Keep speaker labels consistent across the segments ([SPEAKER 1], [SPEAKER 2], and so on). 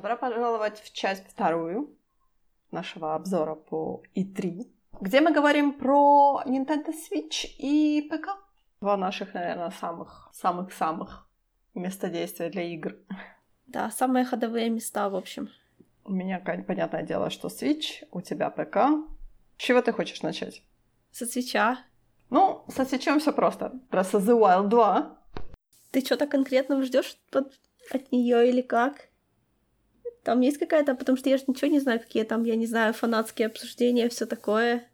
[SPEAKER 1] Добро пожаловать в часть вторую нашего обзора по E3, где мы говорим про Nintendo Switch и ПК. Два наших, наверное, самых, самых-самых места действия для игр.
[SPEAKER 2] Да, самые ходовые места, в общем.
[SPEAKER 1] У меня, понятное дело, что Switch, у тебя ПК. С чего ты хочешь начать?
[SPEAKER 2] Со свеча.
[SPEAKER 1] Ну, со свечом все просто. Просто The Wild 2.
[SPEAKER 2] Ты что-то конкретно ждешь от нее или как? Там есть какая-то, потому что я же ничего не знаю, какие там, я не знаю, фанатские обсуждения, все такое.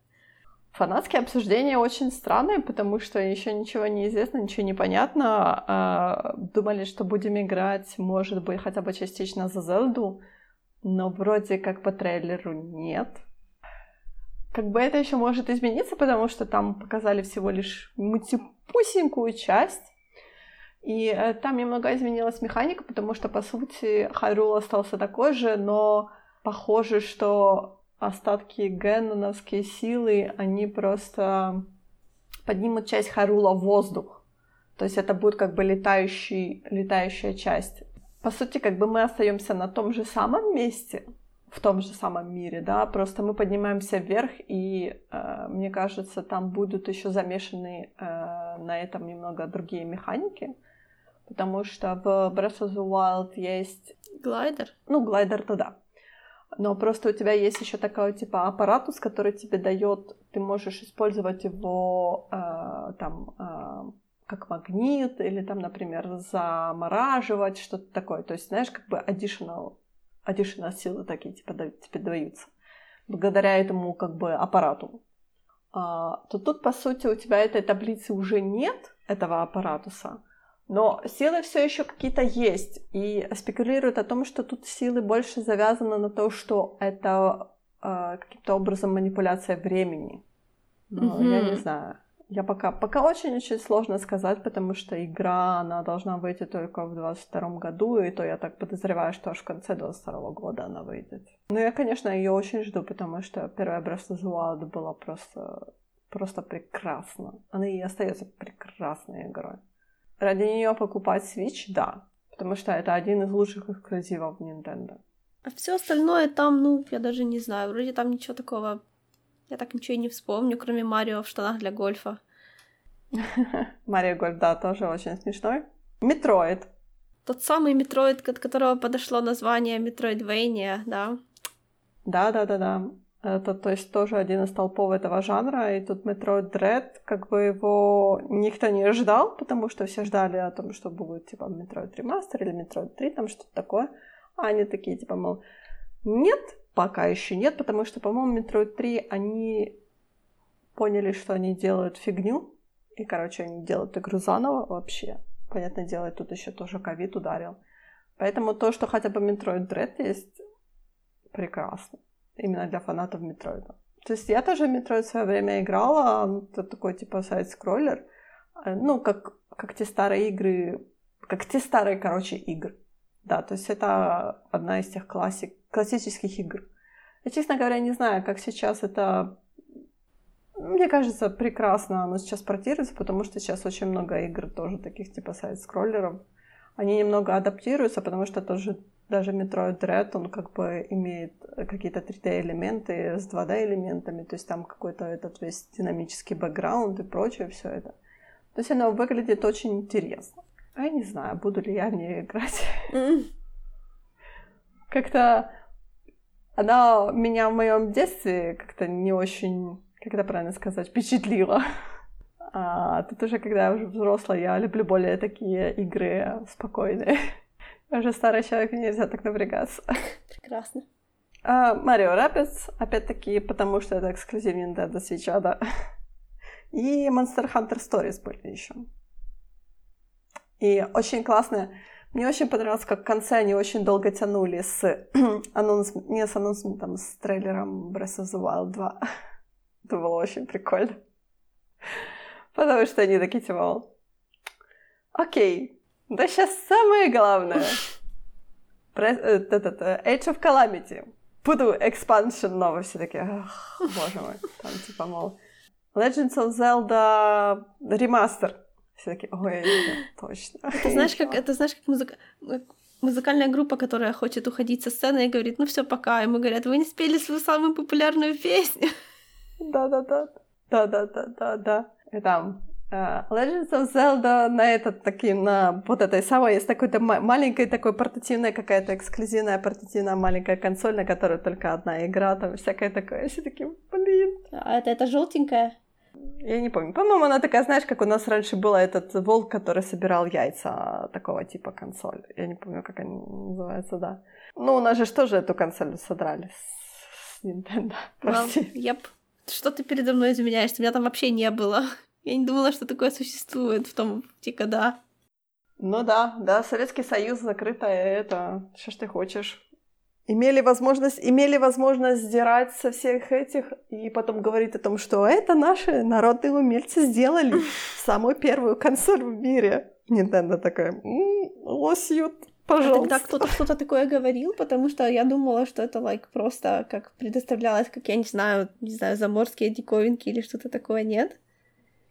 [SPEAKER 1] Фанатские обсуждения очень странные, потому что еще ничего не известно, ничего не понятно. А, думали, что будем играть, может быть, хотя бы частично за Зелду, но вроде как по трейлеру нет. Как бы это еще может измениться, потому что там показали всего лишь мультипусенькую часть. И э, там немного изменилась механика, потому что, по сути, Хайрул остался такой же, но похоже, что остатки генноновские силы, они просто поднимут часть Хайрула в воздух. То есть это будет как бы летающий, летающая часть. По сути, как бы мы остаемся на том же самом месте, в том же самом мире, да, просто мы поднимаемся вверх, и э, мне кажется, там будут еще замешаны э, на этом немного другие механики потому что в Breath of the Wild есть...
[SPEAKER 2] Глайдер?
[SPEAKER 1] Ну, глайдер-то да. Но просто у тебя есть еще такой типа аппаратус, который тебе дает, ты можешь использовать его э, там э, как магнит или там, например, замораживать, что-то такое. То есть, знаешь, как бы additional, additional силы такие типа тебе даются благодаря этому как бы аппарату. А, то тут, по сути, у тебя этой таблицы уже нет, этого аппаратуса, но силы все еще какие-то есть. И спекулируют о том, что тут силы больше завязаны на то, что это э, каким-то образом манипуляция времени. Но mm-hmm. я не знаю. Я пока, пока очень-очень сложно сказать, потому что игра, она должна выйти только в 22 году, и то я так подозреваю, что аж в конце 22 года она выйдет. Но я, конечно, ее очень жду, потому что первая Breath of the Wild была просто, просто прекрасна. Она и остается прекрасной игрой. Ради нее покупать Switch, да. Потому что это один из лучших эксклюзивов Nintendo.
[SPEAKER 2] А все остальное там, ну, я даже не знаю. Вроде там ничего такого... Я так ничего и не вспомню, кроме Марио в штанах для гольфа.
[SPEAKER 1] Mario Golf, да, тоже очень смешной. Metroid.
[SPEAKER 2] Тот самый Metroid, от которого пошло название Metroidvania, да?
[SPEAKER 1] Да-да-да-да. Это, то есть, тоже один из толпов этого жанра. И тут Metroid Dread, как бы его никто не ждал, потому что все ждали о том, что будет, типа, Metroid Remaster или Metroid 3, там что-то такое. А они такие, типа, мол, нет, пока еще нет, потому что, по-моему, Metroid 3, они поняли, что они делают фигню, и, короче, они делают игру заново вообще. Понятное дело, тут еще тоже ковид ударил. Поэтому то, что хотя бы Metroid Dread есть, прекрасно именно для фанатов Metroid а. То есть я тоже Metroid в свое время играла, это такой типа side-scroller, э, ну, как, как те старые игры, как те старые, короче, игры. Да, то есть это одна из тех классик, классических игр. Я, честно говоря, не знаю, как сейчас это... Мне кажется, прекрасно оно сейчас портируется, потому что сейчас очень много игр тоже таких типа side-scroller ов. Они немного адаптируются, потому что тоже даже Metroid Dread, он как бы имеет какие-то 3D-элементы с 2D-элементами, то есть там какой-то этот весь динамический бэкграунд и прочее, все это. То есть оно выглядит очень интересно. А я не знаю, буду ли я в нее играть. Как-то она меня в моем детстве как-то не очень, как это правильно сказать, впечатлила. А тут уже, когда я уже взрослая, я люблю более такие игры спокойные. Уже старый человек, нельзя так напрягаться.
[SPEAKER 2] Прекрасно.
[SPEAKER 1] Марио Rabbids, опять-таки, потому что это эксклюзив Nintendo Switch, да. И Monster Hunter Stories были еще. И очень классно. Мне очень понравилось, как в конце они очень долго тянули с анонс... не с анонсментом, с трейлером Breath of the Wild 2. Это было очень прикольно. Потому что они такие типа, окей, да сейчас самое главное. Этот, э, Age of Calamity. Буду expansion новый, все такие, боже мой. Там типа, мол, Legends of Zelda ремастер. Все такие, ой, точно.
[SPEAKER 2] Это знаешь, как, это знаешь, как музыка... музыкальная группа, которая хочет уходить со сцены и говорит, ну все, пока. Ему говорят, вы не спели свою самую популярную песню.
[SPEAKER 1] Да-да-да. Да-да-да-да-да. И там Uh, Legends of Zelda на этот таким, на вот этой самой, есть такой-то маленькая такой портативная какая-то эксклюзивная портативная маленькая консоль, на которой только одна игра, там всякое такое, все такие, блин.
[SPEAKER 2] А это, это желтенькая?
[SPEAKER 1] Я не помню. По-моему, она такая, знаешь, как у нас раньше была этот волк, который собирал яйца такого типа консоль. Я не помню, как они называются, да. Ну, у нас же тоже эту консоль содрали с Nintendo.
[SPEAKER 2] Прости. Well, yep. Что ты передо мной изменяешь? Меня там вообще не было. Я не думала, что такое существует в том те года.
[SPEAKER 1] Ну да, да, Советский Союз закрытое это. Что ж ты хочешь? Имели возможность, имели возможность сдирать со всех этих и потом говорить о том, что это наши народные умельцы сделали самую первую консоль в мире. Nintendo такая, лосьют, пожалуйста. А
[SPEAKER 2] тогда кто-то такое говорил, потому что я думала, что это like просто как предоставлялось, как я не знаю, не знаю, заморские диковинки или что-то такое, нет?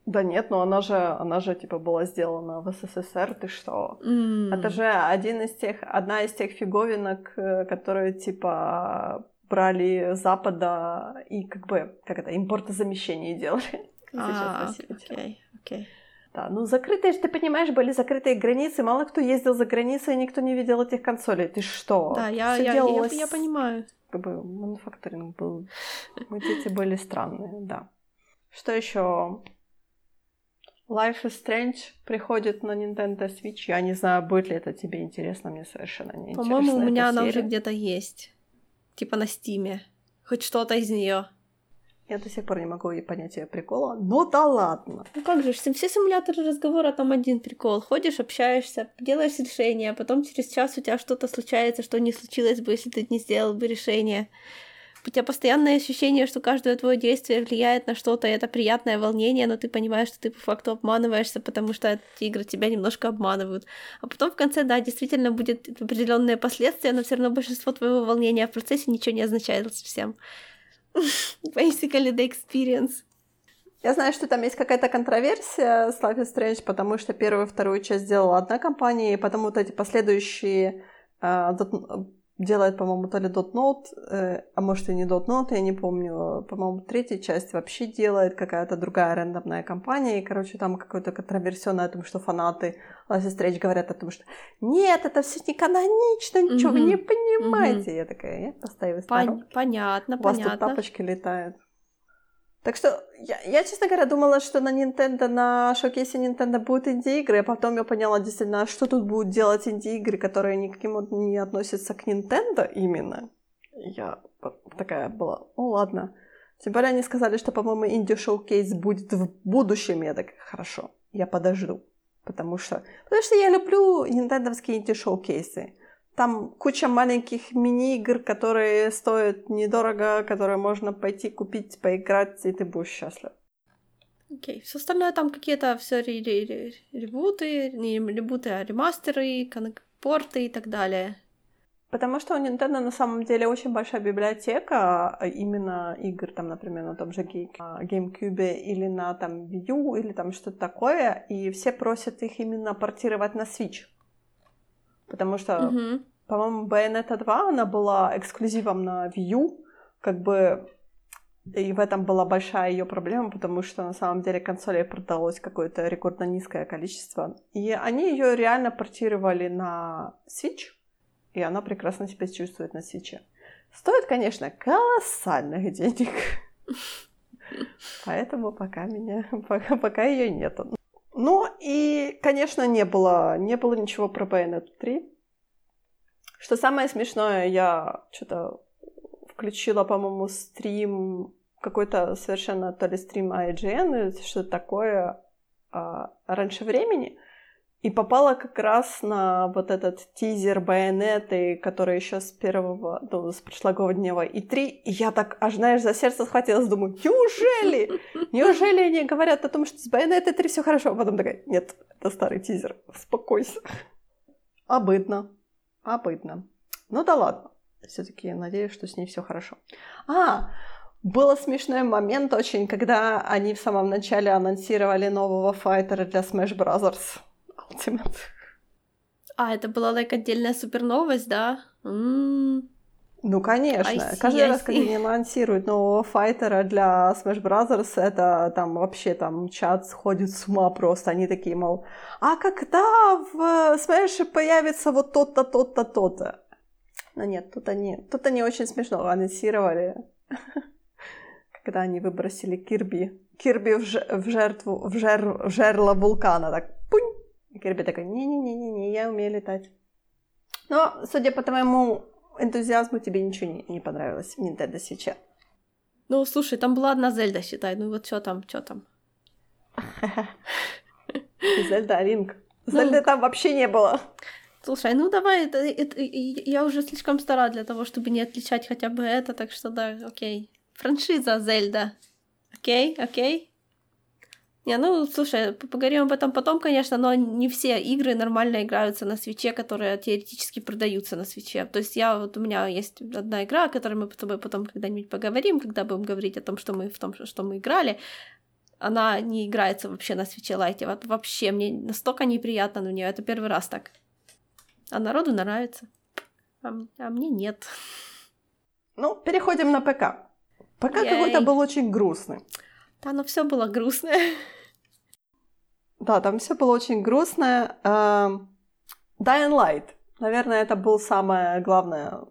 [SPEAKER 1] Да нет, но она же, она же типа была сделана в СССР, ты что? Mm. Это же один из тех, одна из тех фиговинок, э, которые типа брали Запада и как бы, как это, импортозамещение делали.
[SPEAKER 2] А, окей, окей.
[SPEAKER 1] Да, ну закрытые, ты понимаешь, были закрытые границы, мало кто ездил за границей, и никто не видел этих консолей. Ты что?
[SPEAKER 2] Да, я, я, делалось... я, я понимаю.
[SPEAKER 1] Как бы мануфакторинг был. Мы дети были странные, да. Что еще Life is Strange приходит на Nintendo Switch. Я не знаю, будет ли это тебе интересно, мне совершенно не интересно.
[SPEAKER 2] По-моему, у меня она уже где-то есть. Типа на Стиме. Хоть что-то из нее.
[SPEAKER 1] Я до сих пор не могу понять ее прикола. Ну да ладно.
[SPEAKER 2] Ну как же, все симуляторы разговора там один прикол. Ходишь, общаешься, делаешь решение, а потом через час у тебя что-то случается, что не случилось бы, если ты не сделал бы решение у тебя постоянное ощущение, что каждое твое действие влияет на что-то, и это приятное волнение, но ты понимаешь, что ты по факту обманываешься, потому что эти игры тебя немножко обманывают. А потом в конце, да, действительно будет определенные последствия, но все равно большинство твоего волнения в процессе ничего не означает совсем. Basically the experience.
[SPEAKER 1] Я знаю, что там есть какая-то контроверсия с Life is Strange, потому что первую и вторую часть сделала одна компания, и потом вот эти последующие uh, делает, по-моему, то ли .NOTE, э, а может и не .NOTE, я не помню. По-моему, третья часть вообще делает какая-то другая рандомная компания. И, короче, там какой-то контроверсионный о том, что фанаты Ласи Стрэндж говорят о том, что нет, это все не канонично, ничего mm-hmm. вы не понимаете. Mm-hmm. Я такая, я поставила
[SPEAKER 2] Пон- Понятно,
[SPEAKER 1] У
[SPEAKER 2] вас понятно.
[SPEAKER 1] тут тапочки летают. Так что я, я, честно говоря, думала, что на Nintendo, на шоу-кейсе Nintendo будут инди-игры, а потом я поняла действительно, что тут будут делать инди-игры, которые никаким не относятся к Nintendo именно. Я такая была, ну ладно. Тем более они сказали, что, по-моему, инди-шоу-кейс будет в будущем. Я так, хорошо, я подожду. Потому что, потому что я люблю нинтендовские инди-шоу-кейсы. Там куча маленьких мини-игр, которые стоят недорого, которые можно пойти купить, поиграть, и ты будешь счастлив.
[SPEAKER 2] Окей. Okay. Все остальное там какие-то все ребуты, не ребуты, а ремастеры, порты и так далее.
[SPEAKER 1] Потому что у Nintendo на самом деле очень большая библиотека а, именно игр, там, например, на том же GameCube или на там Wii U или там что-то такое, и все просят их именно портировать на Switch. Потому что, mm-hmm. по-моему, Bayonetta 2, она была эксклюзивом на Wii U, как бы и в этом была большая ее проблема, потому что на самом деле консолей продалось какое-то рекордно низкое количество. И они ее реально портировали на Switch, и она прекрасно себя чувствует на Switch. Стоит, конечно, колоссальных денег. Поэтому пока меня, пока, пока ее нету. Ну и, конечно, не было, не было ничего про Bayonetta 3. Что самое смешное, я что-то включила, по-моему, стрим, какой-то совершенно то ли стрим IGN или что-то такое а, раньше времени, и попала как раз на вот этот тизер Байонеты, который еще с первого, ну, с прошлогоднего и три. И я так, аж, знаешь, за сердце схватилась, думаю, неужели? Неужели они говорят о том, что с Байонетой 3 все хорошо? А потом такая, нет, это старый тизер, успокойся. Обыдно, обыдно. Ну да ладно. Все-таки надеюсь, что с ней все хорошо. А, был смешной момент очень, когда они в самом начале анонсировали нового файтера для Smash Brothers. Ultimate.
[SPEAKER 2] А, это была like отдельная супер новость, да? М-м.
[SPEAKER 1] Ну, конечно.
[SPEAKER 2] I see,
[SPEAKER 1] Каждый
[SPEAKER 2] I
[SPEAKER 1] раз, когда они анонсируют нового файтера для Smash Brothers, это там вообще там чат сходит с ума просто. Они такие, мол, а когда в Smash появится вот тот-то, тот-то, то-то? Но нет, тут они, тут они очень смешно анонсировали, когда они выбросили Кирби. Кирби в, ж- в жертву, в, жер, в жерло вулкана, так пунь. И Кирби такой, не-не-не-не, я умею летать. Но, судя по твоему энтузиазму, тебе ничего не, не понравилось в Nintendo Switch.
[SPEAKER 2] Ну, слушай, там была одна Зельда, считай. Ну вот что там, что там?
[SPEAKER 1] Зельда Ринг.
[SPEAKER 2] Ну,
[SPEAKER 1] Зельды там вообще не было.
[SPEAKER 2] Слушай, ну давай, это, это- я уже слишком стара для того, чтобы не отличать хотя бы это, так что да, окей. Франшиза Зельда. Окей, окей. Не, ну, слушай, поговорим об этом потом, конечно, но не все игры нормально играются на свече, которые теоретически продаются на свече. То есть я, вот у меня есть одна игра, о которой мы тобой потом когда-нибудь поговорим, когда будем говорить о том, что мы в том, что мы играли. Она не играется вообще на свече лайте. Вот вообще мне настолько неприятно на нее. Это первый раз так. А народу нравится. А, а мне нет.
[SPEAKER 1] Ну, переходим на ПК. ПК какой-то был очень грустный.
[SPEAKER 2] Да, но все было грустное.
[SPEAKER 1] Да, там все было очень грустное. Эм, Dying Light. Наверное, это был самое главное,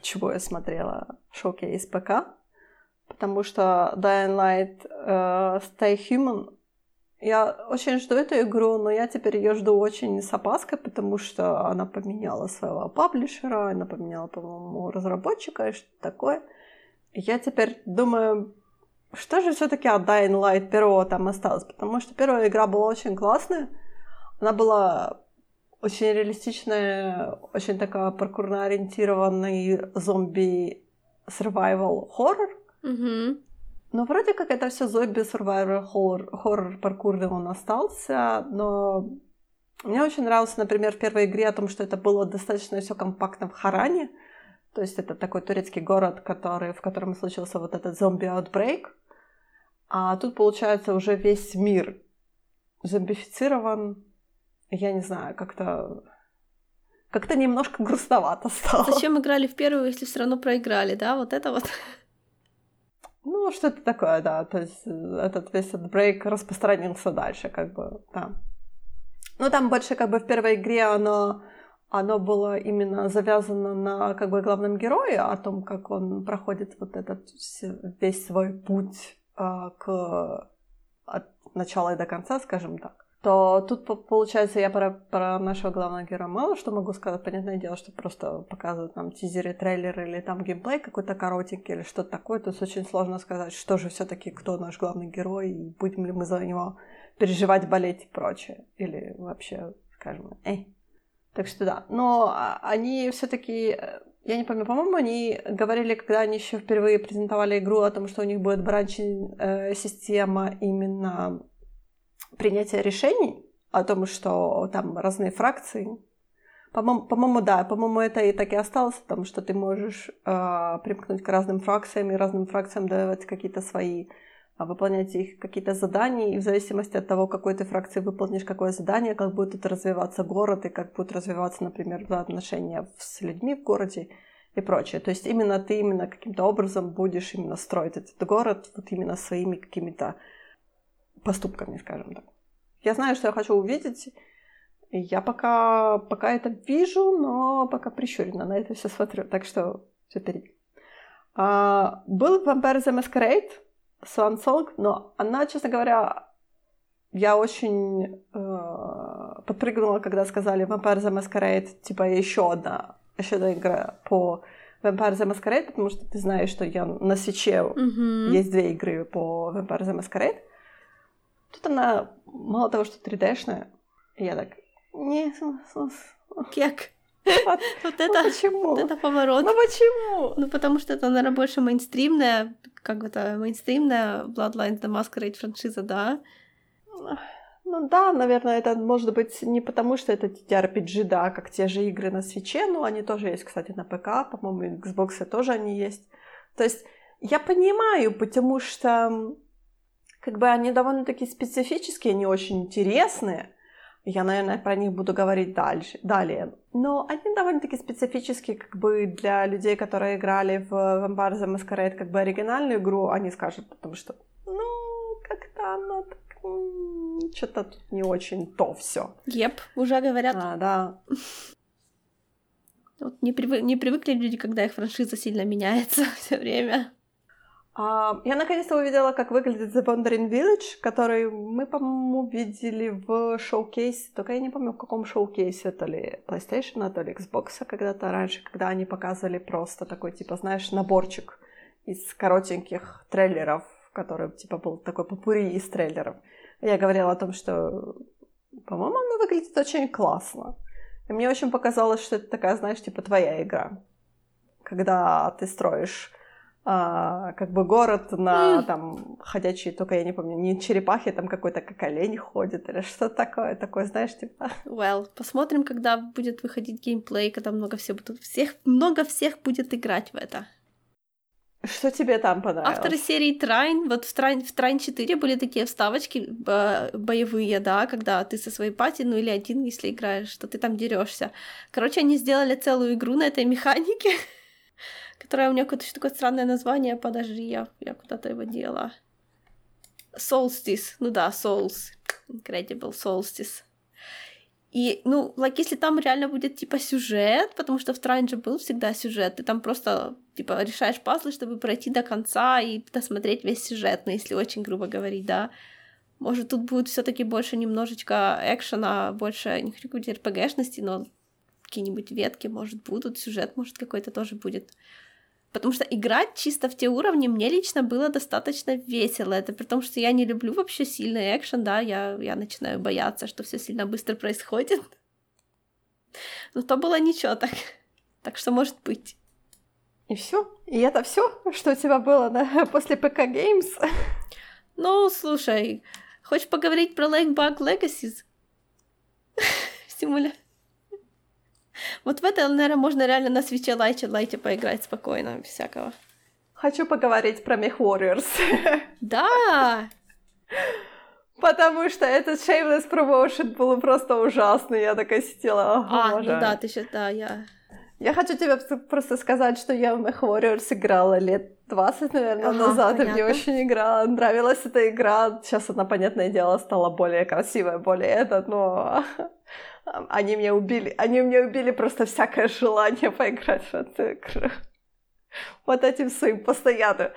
[SPEAKER 1] чего я смотрела шоу-кейс ПК. Потому что Dying Light э, Stay Human я очень жду эту игру, но я теперь ее жду очень с опаской, потому что она поменяла своего паблишера, она поменяла, по-моему, разработчика и что такое. Я теперь думаю, что же все-таки от Dying Light первого там осталось? Потому что первая игра была очень классная. Она была очень реалистичная, очень такая паркурно ориентированный зомби survival хоррор.
[SPEAKER 2] Угу.
[SPEAKER 1] Но вроде как это все зомби survival хоррор, хоррор паркурный он остался, но мне очень нравился, например, в первой игре о том, что это было достаточно все компактно в Харане. То есть это такой турецкий город, который, в котором случился вот этот зомби-аутбрейк. А тут, получается, уже весь мир зомбифицирован. Я не знаю, как-то... Как-то немножко грустновато стало.
[SPEAKER 2] Зачем играли в первую, если все равно проиграли, да? Вот это вот.
[SPEAKER 1] Ну, что-то такое, да. То есть э, этот весь отбрейк распространился дальше, как бы, да. Ну, там больше как бы в первой игре оно, оно было именно завязано на как бы главном герое, о том, как он проходит вот этот весь свой путь к от начала и до конца, скажем так то тут, по- получается, я про, про нашего главного героя мало что могу сказать. Понятное дело, что просто показывают нам тизеры, трейлеры или там геймплей какой-то коротенький или что-то такое. Есть очень сложно сказать, что же все таки кто наш главный герой, и будем ли мы за него переживать, болеть и прочее. Или вообще, скажем, эй. Так что да. Но а, они все таки я не помню, по-моему, они говорили, когда они еще впервые презентовали игру о том, что у них будет бранч-система именно принятия решений о том, что там разные фракции. По-моему, по-моему да, по-моему, это и так и осталось, потому что ты можешь э, примкнуть к разным фракциям и разным фракциям давать какие-то свои, э, выполнять их какие-то задания, и в зависимости от того, какой ты фракции выполнишь какое задание, как будет развиваться город и как будут развиваться, например, отношения с людьми в городе и прочее. То есть именно ты именно каким-то образом будешь именно строить этот город вот именно своими какими-то поступками, скажем так. Я знаю, что я хочу увидеть. Я пока, пока это вижу, но пока прищуренно на это все смотрю. Так что все впереди. А, был Vampire the Masquerade, Swan Song, но она, честно говоря, я очень э, подпрыгнула, когда сказали Vampire the Masquerade, типа еще одна, еще одна игра по Vampire the Masquerade, потому что ты знаешь, что я на свече
[SPEAKER 2] Мгм.
[SPEAKER 1] есть две игры по Vampire the Masquerade. Тут она мало того, что 3D-шная, я так, не, с- вот,
[SPEAKER 2] Вот
[SPEAKER 1] ну
[SPEAKER 2] это,
[SPEAKER 1] почему?
[SPEAKER 2] вот это поворот.
[SPEAKER 1] Ну почему?
[SPEAKER 2] Ну, потому что это, наверное, больше мейнстримная, как это, мейнстримная Bloodlines The Masquerade франшиза, да?
[SPEAKER 1] Ну да, наверное, это может быть не потому, что это TTRPG, да, как те же игры на свече, но они тоже есть, кстати, на ПК, по-моему, Xbox тоже они есть. То есть я понимаю, потому что как бы они довольно-таки специфические, они очень интересные, Я, наверное, про них буду говорить дальше, далее. Но они довольно-таки специфические, как бы для людей, которые играли в Vampire the Masquerade, как бы оригинальную игру, они скажут, потому что, ну, как-то оно так что-то тут не очень то все.
[SPEAKER 2] Еп, уже говорят.
[SPEAKER 1] А, да.
[SPEAKER 2] Вот не, привы... не привыкли люди, когда их франшиза сильно меняется все время.
[SPEAKER 1] А, я наконец-то увидела, как выглядит The Wandering Village, который мы, по-моему, видели в шоу-кейсе, только я не помню, в каком шоу-кейсе, то ли PlayStation, то ли Xbox когда-то раньше, когда они показывали просто такой, типа, знаешь, наборчик из коротеньких трейлеров, который, типа, был такой попури из трейлеров. Я говорила о том, что, по-моему, оно выглядит очень классно. И мне очень показалось, что это такая, знаешь, типа, твоя игра. Когда ты строишь а, как бы город на там ходячие, только я не помню, не черепахи, там какой-то как олень ходит или что такое, такое, знаешь, типа.
[SPEAKER 2] Well, посмотрим, когда будет выходить геймплей, когда много всех будут всех, много всех будет играть в это.
[SPEAKER 1] Что тебе там понравилось?
[SPEAKER 2] Авторы серии Трайн, вот в Трайн, в Трайн 4 были такие вставочки боевые, да, когда ты со своей пати, ну или один, если играешь, что ты там дерешься. Короче, они сделали целую игру на этой механике. которая у меня какое-то такое странное название. Подожди, я, я куда-то его дела. Solstice. Ну да, Souls. Incredible Solstice. И, ну, like, если там реально будет, типа, сюжет, потому что в Транже был всегда сюжет, ты там просто, типа, решаешь пазлы, чтобы пройти до конца и досмотреть весь сюжет, ну, если очень грубо говорить, да. Может, тут будет все таки больше немножечко экшена, больше, не хочу говорить РПГшности, но какие-нибудь ветки, может, будут, сюжет, может, какой-то тоже будет. Потому что играть чисто в те уровни мне лично было достаточно весело. Это при том, что я не люблю вообще сильный экшен, да, я, я начинаю бояться, что все сильно быстро происходит. Но то было ничего так. Так что может быть.
[SPEAKER 1] И все? И это все, что у тебя было на... после ПК Games?
[SPEAKER 2] Ну, слушай, хочешь поговорить про Lake Bug Legacies? Симуля... Вот в это, наверное, можно реально на свече лайте, лайте поиграть спокойно, без всякого.
[SPEAKER 1] Хочу поговорить про Mech Warriors.
[SPEAKER 2] Да!
[SPEAKER 1] Потому что этот Shameless Promotion был просто ужасный. Я такая сидела,
[SPEAKER 2] А, ну да, ты сейчас, да, я...
[SPEAKER 1] Я хочу тебе просто сказать, что я в Mech Warriors играла лет 20, наверное, ага, назад, понятно. и мне очень игра, нравилась эта игра. Сейчас она, понятное дело, стала более красивая, более это, но они меня убили, они мне убили просто всякое желание поиграть в эту игру. Вот этим своим постоянным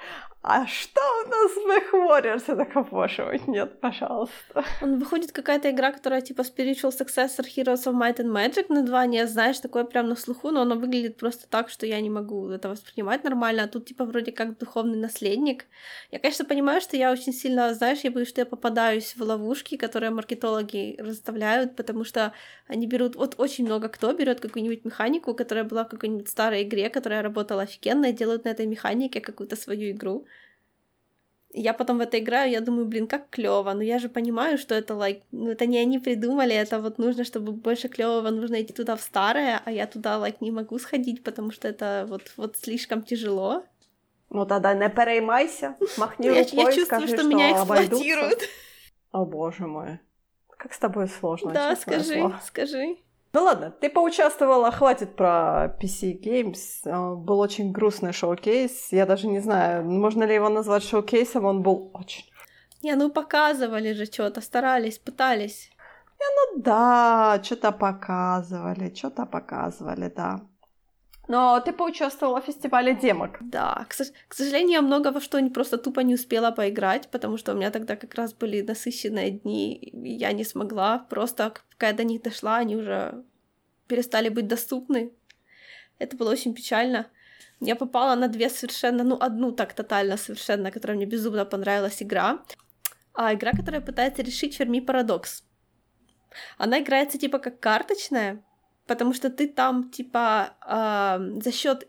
[SPEAKER 1] а что у нас в Mech Warriors? Я такая, боже мой, нет, пожалуйста.
[SPEAKER 2] Он выходит какая-то игра, которая типа Spiritual Successor Heroes of Might and Magic не знаешь, такое прям на слуху, но оно выглядит просто так, что я не могу это воспринимать нормально, а тут типа вроде как духовный наследник. Я, конечно, понимаю, что я очень сильно, знаешь, я боюсь, что я попадаюсь в ловушки, которые маркетологи расставляют, потому что они берут, вот очень много кто берет какую-нибудь механику, которая была в какой-нибудь старой игре, которая работала офигенно, и делают на этой механике какую-то свою игру я потом в это играю, я думаю, блин, как клево, но я же понимаю, что это like, ну это не они придумали, это вот нужно, чтобы больше клевого, нужно идти туда в старое, а я туда like не могу сходить, потому что это вот, вот слишком тяжело.
[SPEAKER 1] Ну тогда не переймайся, махни
[SPEAKER 2] рукой, я, я чувствую, что, что меня эксплуатируют.
[SPEAKER 1] О боже мой, как с тобой сложно.
[SPEAKER 2] Да, скажи, слово. скажи.
[SPEAKER 1] Ну ладно, ты поучаствовала, хватит про PC Games. Э, был очень грустный шоу-кейс. Я даже не знаю, можно ли его назвать шоу-кейсом, он был очень...
[SPEAKER 2] Не, ну показывали же что-то, старались, пытались.
[SPEAKER 1] Не, ну да, что-то показывали, что-то показывали, да. Но ты поучаствовала в фестивале демок.
[SPEAKER 2] Да, к, к сожалению, я много во что просто тупо не успела поиграть, потому что у меня тогда как раз были насыщенные дни, и я не смогла. Просто пока я до них дошла, они уже перестали быть доступны. Это было очень печально. Я попала на две совершенно, ну, одну так тотально совершенно, которая мне безумно понравилась игра. А игра, которая пытается решить Ферми парадокс. Она играется типа как карточная, потому что ты там типа э, за счет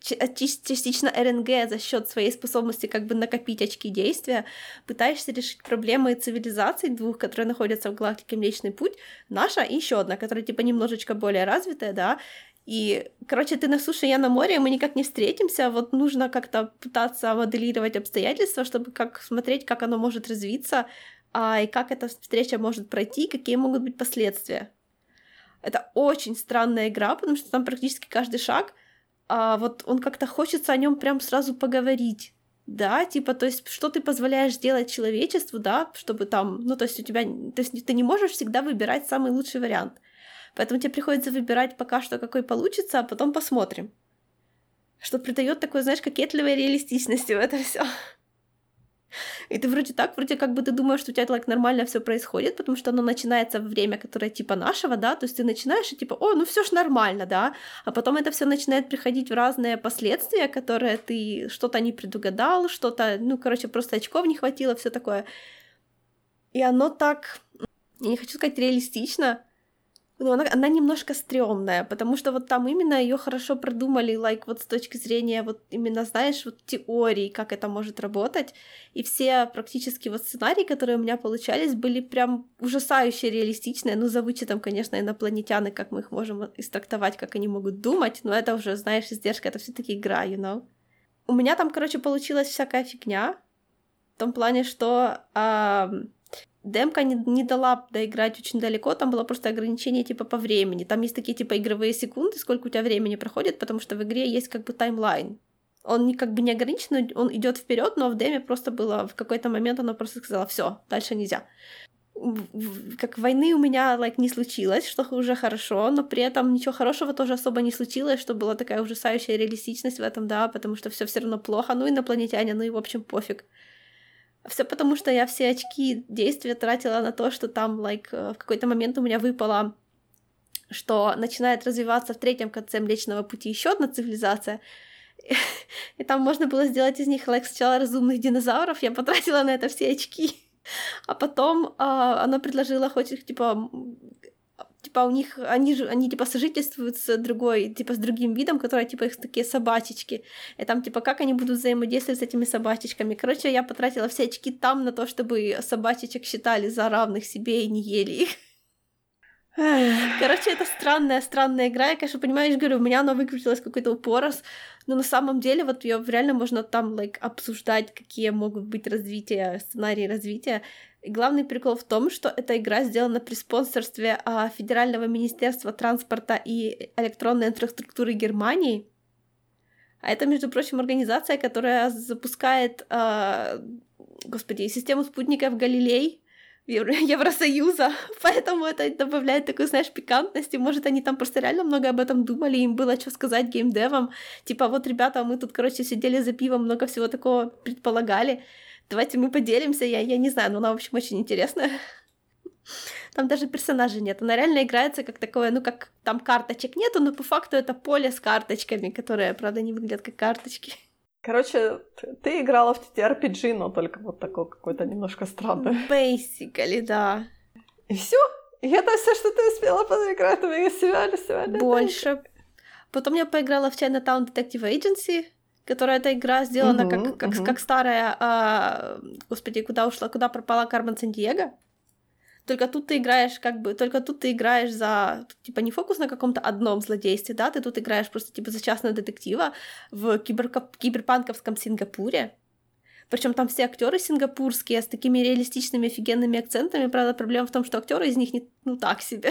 [SPEAKER 2] частично РНГ за счет своей способности как бы накопить очки действия, пытаешься решить проблемы цивилизаций двух, которые находятся в галактике Млечный Путь, наша и еще одна, которая типа немножечко более развитая, да, и, короче, ты на суше, я на море, мы никак не встретимся, вот нужно как-то пытаться моделировать обстоятельства, чтобы как смотреть, как оно может развиться, а, и как эта встреча может пройти, какие могут быть последствия. Это очень странная игра, потому что там практически каждый шаг, а вот он как-то хочется о нем прям сразу поговорить. Да, типа, то есть, что ты позволяешь сделать человечеству, да, чтобы там, ну, то есть у тебя, то есть ты не можешь всегда выбирать самый лучший вариант. Поэтому тебе приходится выбирать пока что, какой получится, а потом посмотрим. Что придает такой, знаешь, кокетливой реалистичности в это все. И ты вроде так, вроде как бы ты думаешь, что у тебя так нормально все происходит, потому что оно начинается в время, которое типа нашего, да, то есть ты начинаешь и типа, о, ну все ж нормально, да, а потом это все начинает приходить в разные последствия, которые ты что-то не предугадал, что-то, ну, короче, просто очков не хватило, все такое. И оно так, я не хочу сказать реалистично, ну, она, она немножко стрёмная, потому что вот там именно ее хорошо продумали, like, вот с точки зрения вот именно, знаешь, вот теории, как это может работать, и все практически вот сценарии, которые у меня получались, были прям ужасающе реалистичные, ну, за вычетом, конечно, инопланетяны, как мы их можем истрактовать, как они могут думать, но это уже, знаешь, издержка, это все таки игра, you know? У меня там, короче, получилась всякая фигня, в том плане, что... Uh, демка не, не дала доиграть очень далеко, там было просто ограничение типа по времени. Там есть такие типа игровые секунды, сколько у тебя времени проходит, потому что в игре есть как бы таймлайн. Он не как бы не ограничен, он идет вперед, но в деме просто было в какой-то момент она просто сказала, все, дальше нельзя. Как войны у меня like, не случилось, что уже хорошо, но при этом ничего хорошего тоже особо не случилось, что была такая ужасающая реалистичность в этом, да, потому что все все равно плохо, ну инопланетяне, ну и в общем пофиг. Все потому, что я все очки действия тратила на то, что там, like, э, в какой-то момент у меня выпало, что начинает развиваться в третьем конце Млечного Пути еще одна цивилизация, и там можно было сделать из них, like, сначала разумных динозавров, я потратила на это все очки, а потом а, она предложила хоть, типа, типа у них, они же, они типа сожительствуют с другой, типа с другим видом, которые типа их такие собачечки, и там типа как они будут взаимодействовать с этими собачечками. Короче, я потратила все очки там на то, чтобы собачечек считали за равных себе и не ели их. Короче, это странная, странная игра. Я, конечно, понимаешь, говорю, у меня она выкрутилась какой-то упорос, но на самом деле вот ее реально можно там like, обсуждать, какие могут быть развития, сценарии развития. И главный прикол в том, что эта игра сделана при спонсорстве а, Федерального министерства транспорта и электронной инфраструктуры Германии. А это, между прочим, организация, которая запускает, а, господи, систему спутников Галилей, Евросоюза, поэтому это добавляет такой, знаешь, пикантности. Может, они там просто реально много об этом думали, им было что сказать геймдевам. Типа, вот, ребята, мы тут, короче, сидели за пивом, много всего такого предполагали. Давайте мы поделимся, я, я не знаю, но она, в общем, очень интересная. Там даже персонажей нет. Она реально играется как такое, ну, как там карточек нету, но по факту это поле с карточками, которые, правда, не выглядят как карточки.
[SPEAKER 1] Короче, ты играла в TTRPG, но только вот такой какой-то немножко странный.
[SPEAKER 2] Basically, да.
[SPEAKER 1] И все? И это все, что ты успела поиграть в сегодня, сегодня?
[SPEAKER 2] Больше. Потом я поиграла в Chinatown Detective Agency, которая эта игра сделана uh-huh, как, как, uh-huh. как старая... А, господи, куда ушла, куда пропала Кармен Сан-Диего? Только тут ты играешь как бы, только тут ты играешь за, типа, не фокус на каком-то одном злодействе, да, ты тут играешь просто, типа, за частного детектива в киберко- киберпанковском Сингапуре. Причем там все актеры сингапурские с такими реалистичными офигенными акцентами. Правда, проблема в том, что актеры из них не, ну так себе.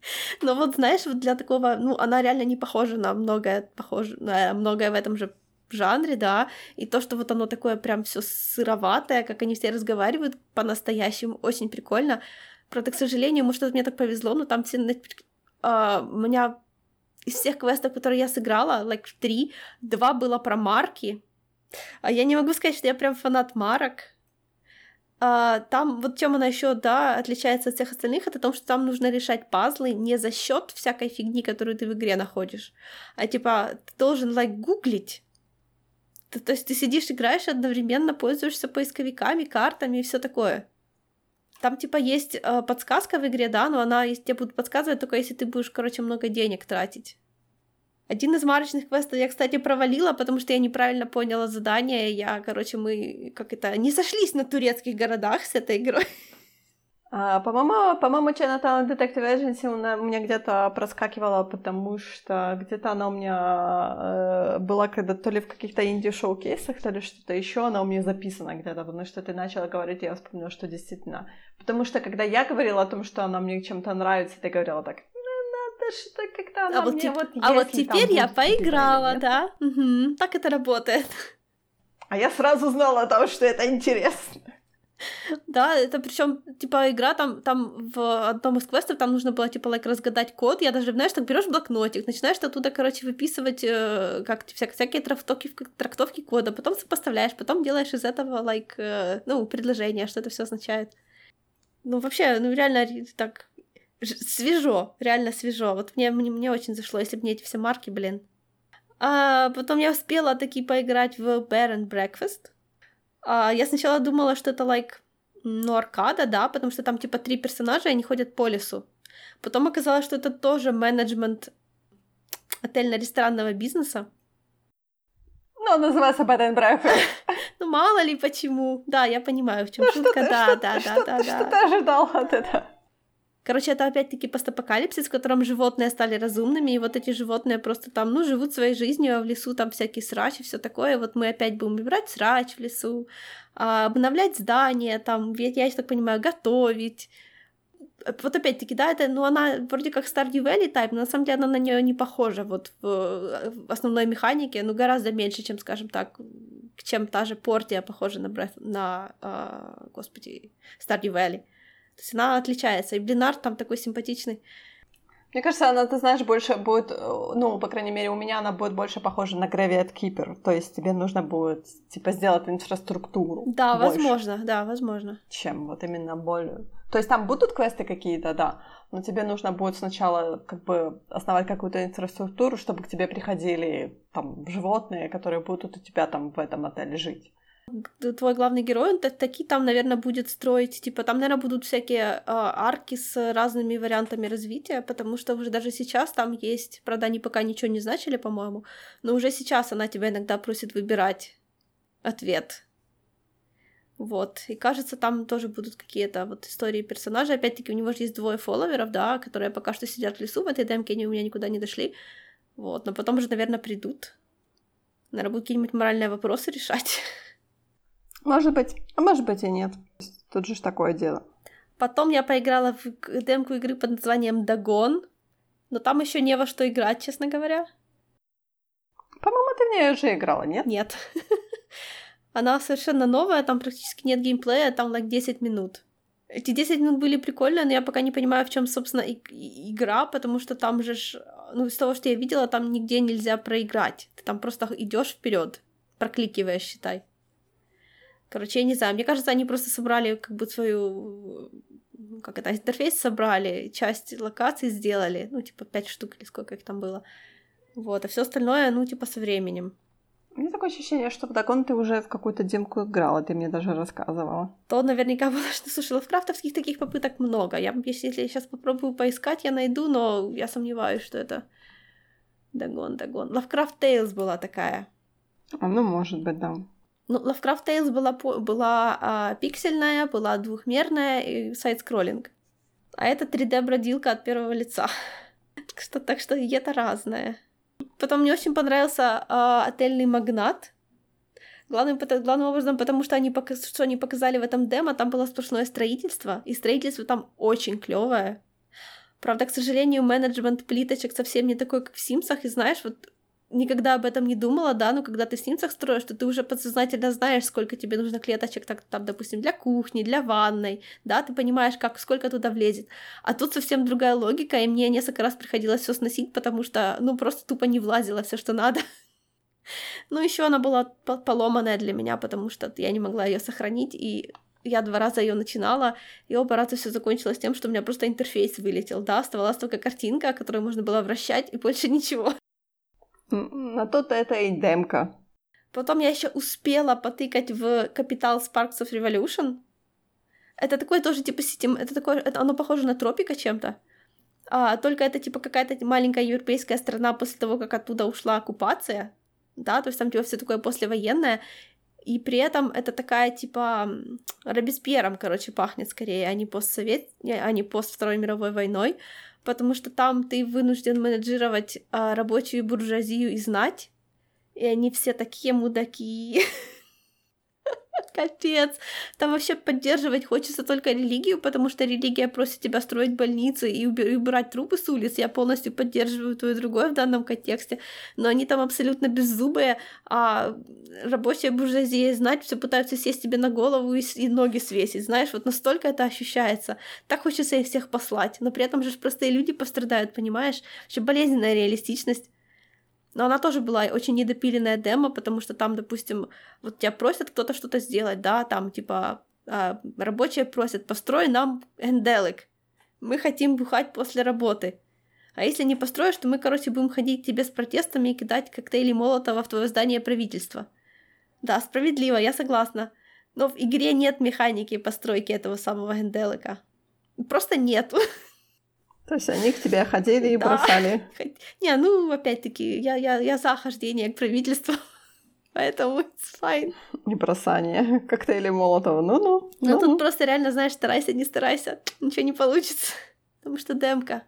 [SPEAKER 2] Но вот знаешь, вот для такого, ну, она реально не похожа на многое, похоже на многое в этом же жанре, да, и то, что вот оно такое прям все сыроватое, как они все разговаривают по-настоящему, очень прикольно. Правда, к сожалению, может, это мне так повезло, но там все... Uh, у меня из всех квестов, которые я сыграла, like три, два было про марки. А я не могу сказать, что я прям фанат марок. Uh, там вот чем она еще, да, отличается от всех остальных, это том, что там нужно решать пазлы не за счет всякой фигни, которую ты в игре находишь, а типа ты должен like гуглить ты, то есть ты сидишь, играешь одновременно, пользуешься поисковиками, картами и все такое. Там типа есть э, подсказка в игре, да, но она тебе будет подсказывать только если ты будешь, короче, много денег тратить. Один из марочных квестов я, кстати, провалила, потому что я неправильно поняла задание. Я, короче, мы как это не сошлись на турецких городах с этой игрой.
[SPEAKER 1] А, по-моему, по-моему, Chinatown Detective Agency у меня где-то проскакивала, потому что где-то она у меня э, была когда то ли в каких-то инди-шоу-кейсах, то ли что-то еще, она у меня записана где-то, потому что ты начала говорить, я вспомнила, что действительно. Потому что когда я говорила о том, что она мне чем-то нравится, ты говорила так, надо что как-то она
[SPEAKER 2] а вот
[SPEAKER 1] мне
[SPEAKER 2] теп...
[SPEAKER 1] вот
[SPEAKER 2] А вот теперь я поиграла, да? Угу. Так это работает.
[SPEAKER 1] А я сразу знала о том, что это интересно.
[SPEAKER 2] Да, это причем типа игра там, там в одном из квестов там нужно было типа like, разгадать код. Я даже, знаешь, так берешь блокнотик, начинаешь оттуда, короче, выписывать э, как вся, всякие трактовки, трактовки кода, потом сопоставляешь, потом делаешь из этого like, э, ну, предложение, что это все означает. Ну, вообще, ну, реально так свежо, реально свежо. Вот мне, мне, мне очень зашло, если бы не эти все марки, блин. А потом я успела таки поиграть в Bear and Breakfast. А, я сначала думала, что это, like, ну, аркада, да, потому что там, типа, три персонажа, и они ходят по лесу. Потом оказалось, что это тоже менеджмент отельно-ресторанного бизнеса.
[SPEAKER 1] Ну, называется Bed and Breakfast.
[SPEAKER 2] ну, мало ли почему. Да, я понимаю, в чем ну, шутка. Да,
[SPEAKER 1] что,
[SPEAKER 2] да,
[SPEAKER 1] что,
[SPEAKER 2] да, да,
[SPEAKER 1] что да. ты ожидал от этого?
[SPEAKER 2] Короче, это опять-таки постапокалипсис, в котором животные стали разумными, и вот эти животные просто там, ну, живут своей жизнью, а в лесу там всякие срач и все такое. Вот мы опять будем убирать срач в лесу, а, обновлять здания, там, я так понимаю, готовить. Вот опять-таки, да, это, ну, она вроде как Stardew Valley type, но на самом деле она на нее не похожа вот в, в основной механике, ну, гораздо меньше, чем, скажем так, чем та же Портия похожа на, Breath, на э, господи, Stardew Valley. То есть она отличается. И Блинард там такой симпатичный.
[SPEAKER 1] Мне кажется, она, ты знаешь, больше будет, ну, по крайней мере, у меня она будет больше похожа на Graveyard Keeper. То есть тебе нужно будет, типа, сделать инфраструктуру.
[SPEAKER 2] Да, больше, возможно, да, возможно.
[SPEAKER 1] Чем вот именно более... То есть там будут квесты какие-то, да, но тебе нужно будет сначала как бы основать какую-то инфраструктуру, чтобы к тебе приходили там животные, которые будут у тебя там в этом отеле жить
[SPEAKER 2] твой главный герой, он таки там, наверное, будет строить, типа, там, наверное, будут всякие э, арки с разными вариантами развития, потому что уже даже сейчас там есть, правда, они пока ничего не значили, по-моему, но уже сейчас она тебя иногда просит выбирать ответ. Вот, и кажется, там тоже будут какие-то вот истории персонажей. Опять-таки, у него же есть двое фолловеров, да, которые пока что сидят в лесу, в этой демке они у меня никуда не дошли. Вот, но потом уже, наверное, придут. Наверное, будут какие-нибудь моральные вопросы решать.
[SPEAKER 1] Может быть, а может быть и нет. Тут же ж такое дело.
[SPEAKER 2] Потом я поиграла в демку игры под названием Дагон, но там еще не во что играть, честно говоря.
[SPEAKER 1] По-моему, ты в нее уже играла, нет?
[SPEAKER 2] Нет. Она совершенно новая, там практически нет геймплея, там like 10 минут. Эти 10 минут были прикольные, но я пока не понимаю, в чем, собственно, и- и- игра, потому что там же, ж, ну, из того, что я видела, там нигде нельзя проиграть. Ты там просто идешь вперед, прокликиваешь, считай. Короче, я не знаю, мне кажется, они просто собрали как бы свою как это, интерфейс собрали, часть локаций сделали, ну, типа, пять штук или сколько их там было. Вот, а все остальное, ну, типа, со временем.
[SPEAKER 1] У меня такое ощущение, что в Дагон ты уже в какую-то демку играла, ты мне даже рассказывала.
[SPEAKER 2] То наверняка было, что, слушай, лавкрафтовских таких попыток много. Я, если, если я сейчас попробую поискать, я найду, но я сомневаюсь, что это Дагон, Дагон. Лавкрафт Tales была такая.
[SPEAKER 1] А, ну, может быть, да.
[SPEAKER 2] Ну, Lovecraft Tales была, была а, пиксельная, была двухмерная и сайт-скроллинг. А это 3D-бродилка от первого лица. так, что, так что это разное. Потом мне очень понравился а, отельный магнат. Главным, главным образом, потому что они, что они показали в этом демо, там было сплошное строительство, и строительство там очень клевое. Правда, к сожалению, менеджмент плиточек совсем не такой, как в Симсах, и знаешь, вот никогда об этом не думала, да, но когда ты в снимцах строишь, то ты уже подсознательно знаешь, сколько тебе нужно клеточек, так, там, допустим, для кухни, для ванной, да, ты понимаешь, как, сколько туда влезет. А тут совсем другая логика, и мне несколько раз приходилось все сносить, потому что, ну, просто тупо не влазило все, что надо. Ну, еще она была поломанная для меня, потому что я не могла ее сохранить, и я два раза ее начинала, и оба раза все закончилось тем, что у меня просто интерфейс вылетел, да, оставалась только картинка, которую можно было вращать, и больше ничего.
[SPEAKER 1] На то-то это и демка.
[SPEAKER 2] Потом я еще успела потыкать в Capital Sparks of Revolution. Это такое тоже типа систем... Это такое... Это, оно похоже на тропика чем-то. А, только это типа какая-то маленькая европейская страна после того, как оттуда ушла оккупация. Да, то есть там типа все такое послевоенное. и при этом это такая, типа, Робеспьером, короче, пахнет скорее, а не постсовет, а не пост Второй мировой войной, потому что там ты вынужден менеджировать а, рабочую буржуазию и знать, и они все такие мудаки. Капец. Там вообще поддерживать хочется только религию, потому что религия просит тебя строить больницы и убирать трупы с улиц. Я полностью поддерживаю то и другое в данном контексте. Но они там абсолютно беззубые, а рабочая буржуазия знать все пытаются сесть тебе на голову и, и ноги свесить. Знаешь, вот настолько это ощущается. Так хочется их всех послать. Но при этом же простые люди пострадают, понимаешь? Еще болезненная реалистичность. Но она тоже была очень недопиленная демо, потому что там, допустим, вот тебя просят кто-то что-то сделать, да, там, типа, а, рабочие просят, построй нам энделик. Мы хотим бухать после работы. А если не построишь, то мы, короче, будем ходить к тебе с протестами и кидать коктейли Молотова в твое здание правительства. Да, справедливо, я согласна. Но в игре нет механики постройки этого самого энделика. Просто нету.
[SPEAKER 1] То есть они к тебе ходили и да. бросали.
[SPEAKER 2] Не, ну, опять-таки, я, я, я за хождение к правительству. Поэтому it's fine.
[SPEAKER 1] Не бросание коктейли Молотова. Ну-ну.
[SPEAKER 2] Ну, ну, тут просто реально, знаешь, старайся, не старайся. Ничего не получится. Потому что демка.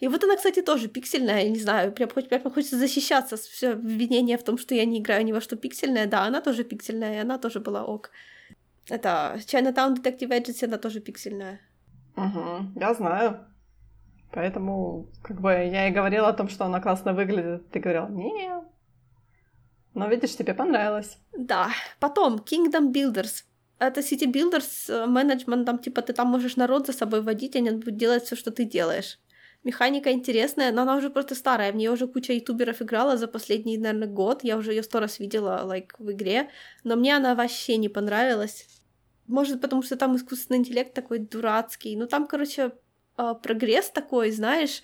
[SPEAKER 2] И вот она, кстати, тоже пиксельная, я не знаю, прям, прям хочется защищаться, все обвинение в том, что я не играю ни во что пиксельное, да, она тоже пиксельная, и она тоже была ок. Это Chinatown Detective Agency, она тоже пиксельная.
[SPEAKER 1] Угу, я знаю. Поэтому, как бы, я и говорила о том, что она классно выглядит. Ты говорила, не. Но видишь, тебе понравилось.
[SPEAKER 2] Да. Потом, Kingdom Builders. Это City Builders с менеджментом, типа, ты там можешь народ за собой водить, они будут делать все, что ты делаешь. Механика интересная, но она уже просто старая. В нее уже куча ютуберов играла за последний, наверное, год. Я уже ее сто раз видела like, в игре. Но мне она вообще не понравилась. Может, потому что там искусственный интеллект такой дурацкий. Ну, там, короче, а, прогресс такой, знаешь,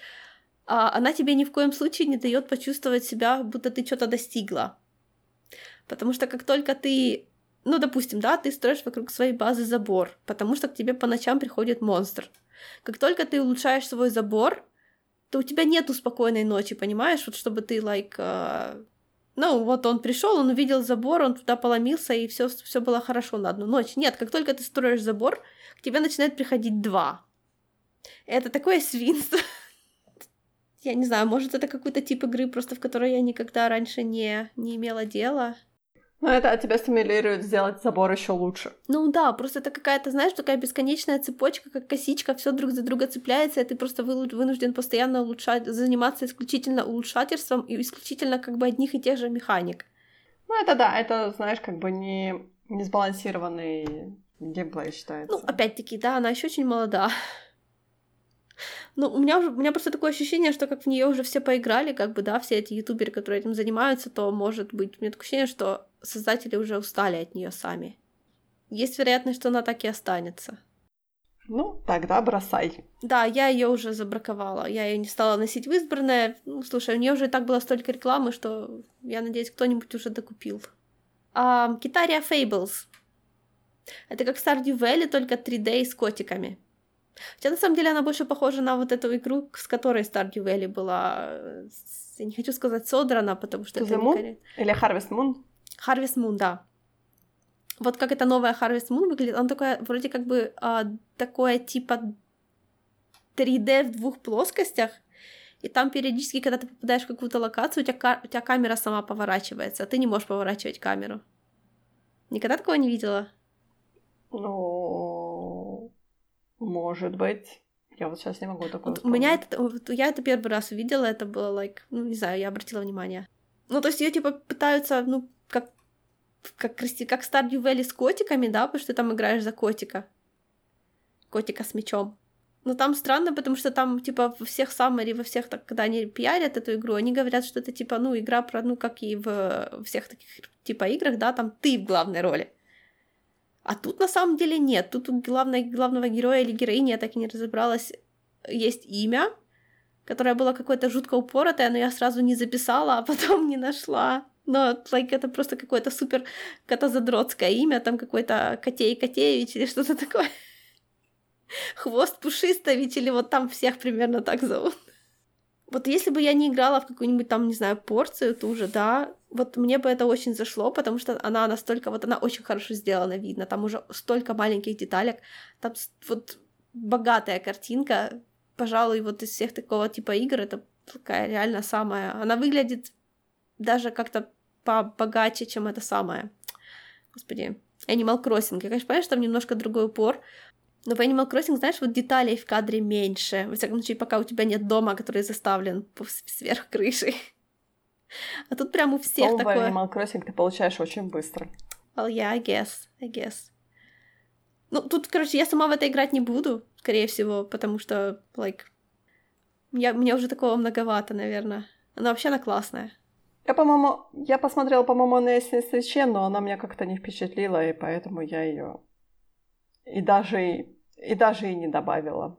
[SPEAKER 2] а, она тебе ни в коем случае не дает почувствовать себя, будто ты что-то достигла. Потому что как только ты, ну, допустим, да, ты строишь вокруг своей базы забор, потому что к тебе по ночам приходит монстр. Как только ты улучшаешь свой забор, то у тебя нету спокойной ночи, понимаешь? Вот чтобы ты, like, uh, ну, вот он пришел, он увидел забор, он туда поломился, и все, все было хорошо на одну ночь. Нет, как только ты строишь забор, к тебе начинает приходить два. Это такое свинство. Я не знаю, может, это какой-то тип игры, просто в которой я никогда раньше не, не имела дела.
[SPEAKER 1] Ну, это тебя стимулирует сделать забор еще лучше.
[SPEAKER 2] Ну да, просто это какая-то, знаешь, такая бесконечная цепочка, как косичка, все друг за друга цепляется, и ты просто вынужден постоянно улучшать, заниматься исключительно улучшательством и исключительно как бы одних и тех же механик.
[SPEAKER 1] Ну, это да, это, знаешь, как бы не, не сбалансированный геймплей считается.
[SPEAKER 2] Ну, опять-таки, да, она еще очень молода. Ну, у меня уже, у меня просто такое ощущение, что как в нее уже все поиграли, как бы, да, все эти ютуберы, которые этим занимаются, то может быть, у меня такое ощущение, что создатели уже устали от нее сами. Есть вероятность, что она так и останется.
[SPEAKER 1] Ну, тогда бросай.
[SPEAKER 2] Да, я ее уже забраковала. Я ее не стала носить в избранное. Ну, слушай, у нее уже и так было столько рекламы, что я надеюсь, кто-нибудь уже докупил. А, Китария Fables. Это как Stardew Valley, только 3D с котиками. Хотя на самом деле она больше похожа на вот эту игру, с которой Stardew Valley была, я не хочу сказать содрана, потому что
[SPEAKER 1] это не... Или Harvest Moon?
[SPEAKER 2] Harvest Moon, да. Вот как эта новая Harvest Moon выглядит, она такая, вроде как бы а, такое типа 3D в двух плоскостях, и там периодически, когда ты попадаешь в какую-то локацию, у тебя, у тебя камера сама поворачивается, а ты не можешь поворачивать камеру. Никогда такого не видела?
[SPEAKER 1] Ну, может быть. Я вот сейчас не могу такое
[SPEAKER 2] вот У меня это... Вот я это первый раз увидела, это было, like, ну, не знаю, я обратила внимание. Ну, то есть ее типа пытаются, ну, как как, Stardew Valley с котиками, да, потому что ты там играешь за котика. Котика с мечом. Но там странно, потому что там, типа, во всех саммари, во всех, так, когда они пиарят эту игру, они говорят, что это, типа, ну, игра про, ну, как и в всех таких, типа, играх, да, там ты в главной роли. А тут на самом деле нет. Тут у главной, главного героя или героини, я так и не разобралась, есть имя, которое было какое-то жутко упоротое, но я сразу не записала, а потом не нашла. Но like, это просто какое-то супер котозадротское имя, там какой-то Котей Котеевич или что-то такое. Хвост Пушистович или вот там всех примерно так зовут. Вот если бы я не играла в какую-нибудь там, не знаю, порцию ту же, да, вот мне бы это очень зашло, потому что она настолько, вот она очень хорошо сделана, видно, там уже столько маленьких деталек, там вот богатая картинка, пожалуй, вот из всех такого типа игр это такая реально самая, она выглядит даже как-то побогаче, чем это самое. Господи, Animal Crossing. Я, конечно, понимаю, что там немножко другой упор, но в Animal Crossing, знаешь, вот деталей в кадре меньше. Во всяком случае, пока у тебя нет дома, который заставлен сверх крыши. А тут прям у всех All такое...
[SPEAKER 1] Animal Crossing ты получаешь очень быстро.
[SPEAKER 2] Well, yeah, I guess, I guess. Ну, тут, короче, я сама в это играть не буду, скорее всего, потому что, like, я, мне уже такого многовато, наверное. Она вообще она классная.
[SPEAKER 1] Я, по-моему, я посмотрела, по-моему, на SSC, но она меня как-то не впечатлила, и поэтому я ее и даже, и даже и не добавила.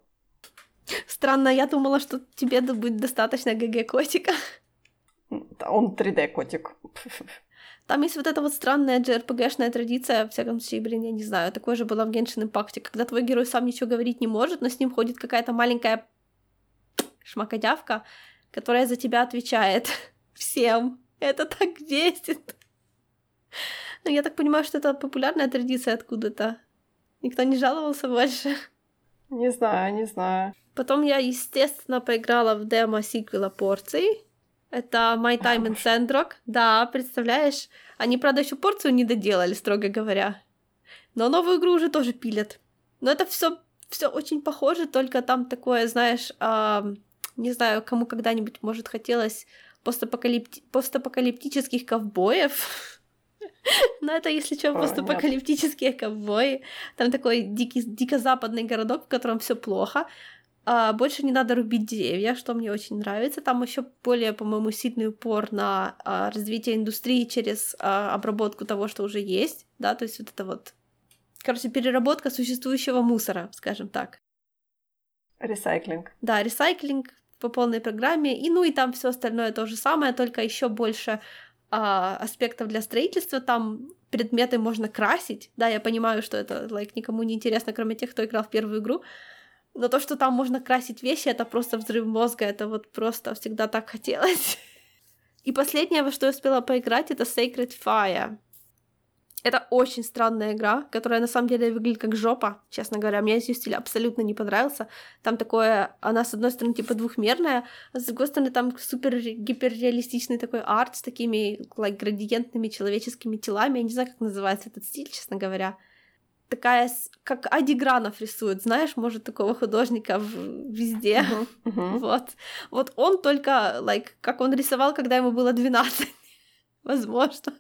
[SPEAKER 2] Странно, я думала, что тебе будет достаточно ГГ-котика.
[SPEAKER 1] Он 3D-котик.
[SPEAKER 2] Там есть вот эта вот странная JRPG-шная традиция, в всяком случае, блин, я не знаю, такое же было в Genshin Impact, когда твой герой сам ничего говорить не может, но с ним ходит какая-то маленькая шмакодявка, которая за тебя отвечает всем. Это так бесит. Но я так понимаю, что это популярная традиция откуда-то. Никто не жаловался больше.
[SPEAKER 1] Не знаю, не знаю.
[SPEAKER 2] Потом я, естественно, поиграла в демо сиквела порций. Это My Time in Sandrock. Да, представляешь? Они, правда, еще порцию не доделали, строго говоря. Но новую игру уже тоже пилят. Но это все все очень похоже, только там такое, знаешь, э, не знаю, кому когда-нибудь, может, хотелось постапокалипти... постапокалиптических ковбоев. Но это, если что, постапокалиптические ковбои. Там такой дикий, дико-западный городок, в котором все плохо. А, больше не надо рубить деревья, что мне очень нравится. Там еще более, по-моему, сильный упор на а, развитие индустрии через а, обработку того, что уже есть, да, то есть вот это вот, короче, переработка существующего мусора, скажем так.
[SPEAKER 1] Ресайклинг.
[SPEAKER 2] Да, ресайклинг по полной программе, и ну и там все остальное то же самое, только еще больше а, аспектов для строительства. Там предметы можно красить. Да, я понимаю, что это like, никому не интересно, кроме тех, кто играл в первую игру. Но то, что там можно красить вещи, это просто взрыв мозга, это вот просто всегда так хотелось. И последнее, во что я успела поиграть, это Sacred Fire. Это очень странная игра, которая на самом деле выглядит как жопа, честно говоря. Мне ее стиль абсолютно не понравился. Там такое, она с одной стороны типа двухмерная, а с другой стороны там супер гиперреалистичный такой арт с такими like, градиентными человеческими телами. Я не знаю, как называется этот стиль, честно говоря такая, как Ади Гранов рисует, знаешь, может, такого художника в, везде. Uh-huh, uh-huh. Вот. Вот он только, like, как он рисовал, когда ему было 12, возможно.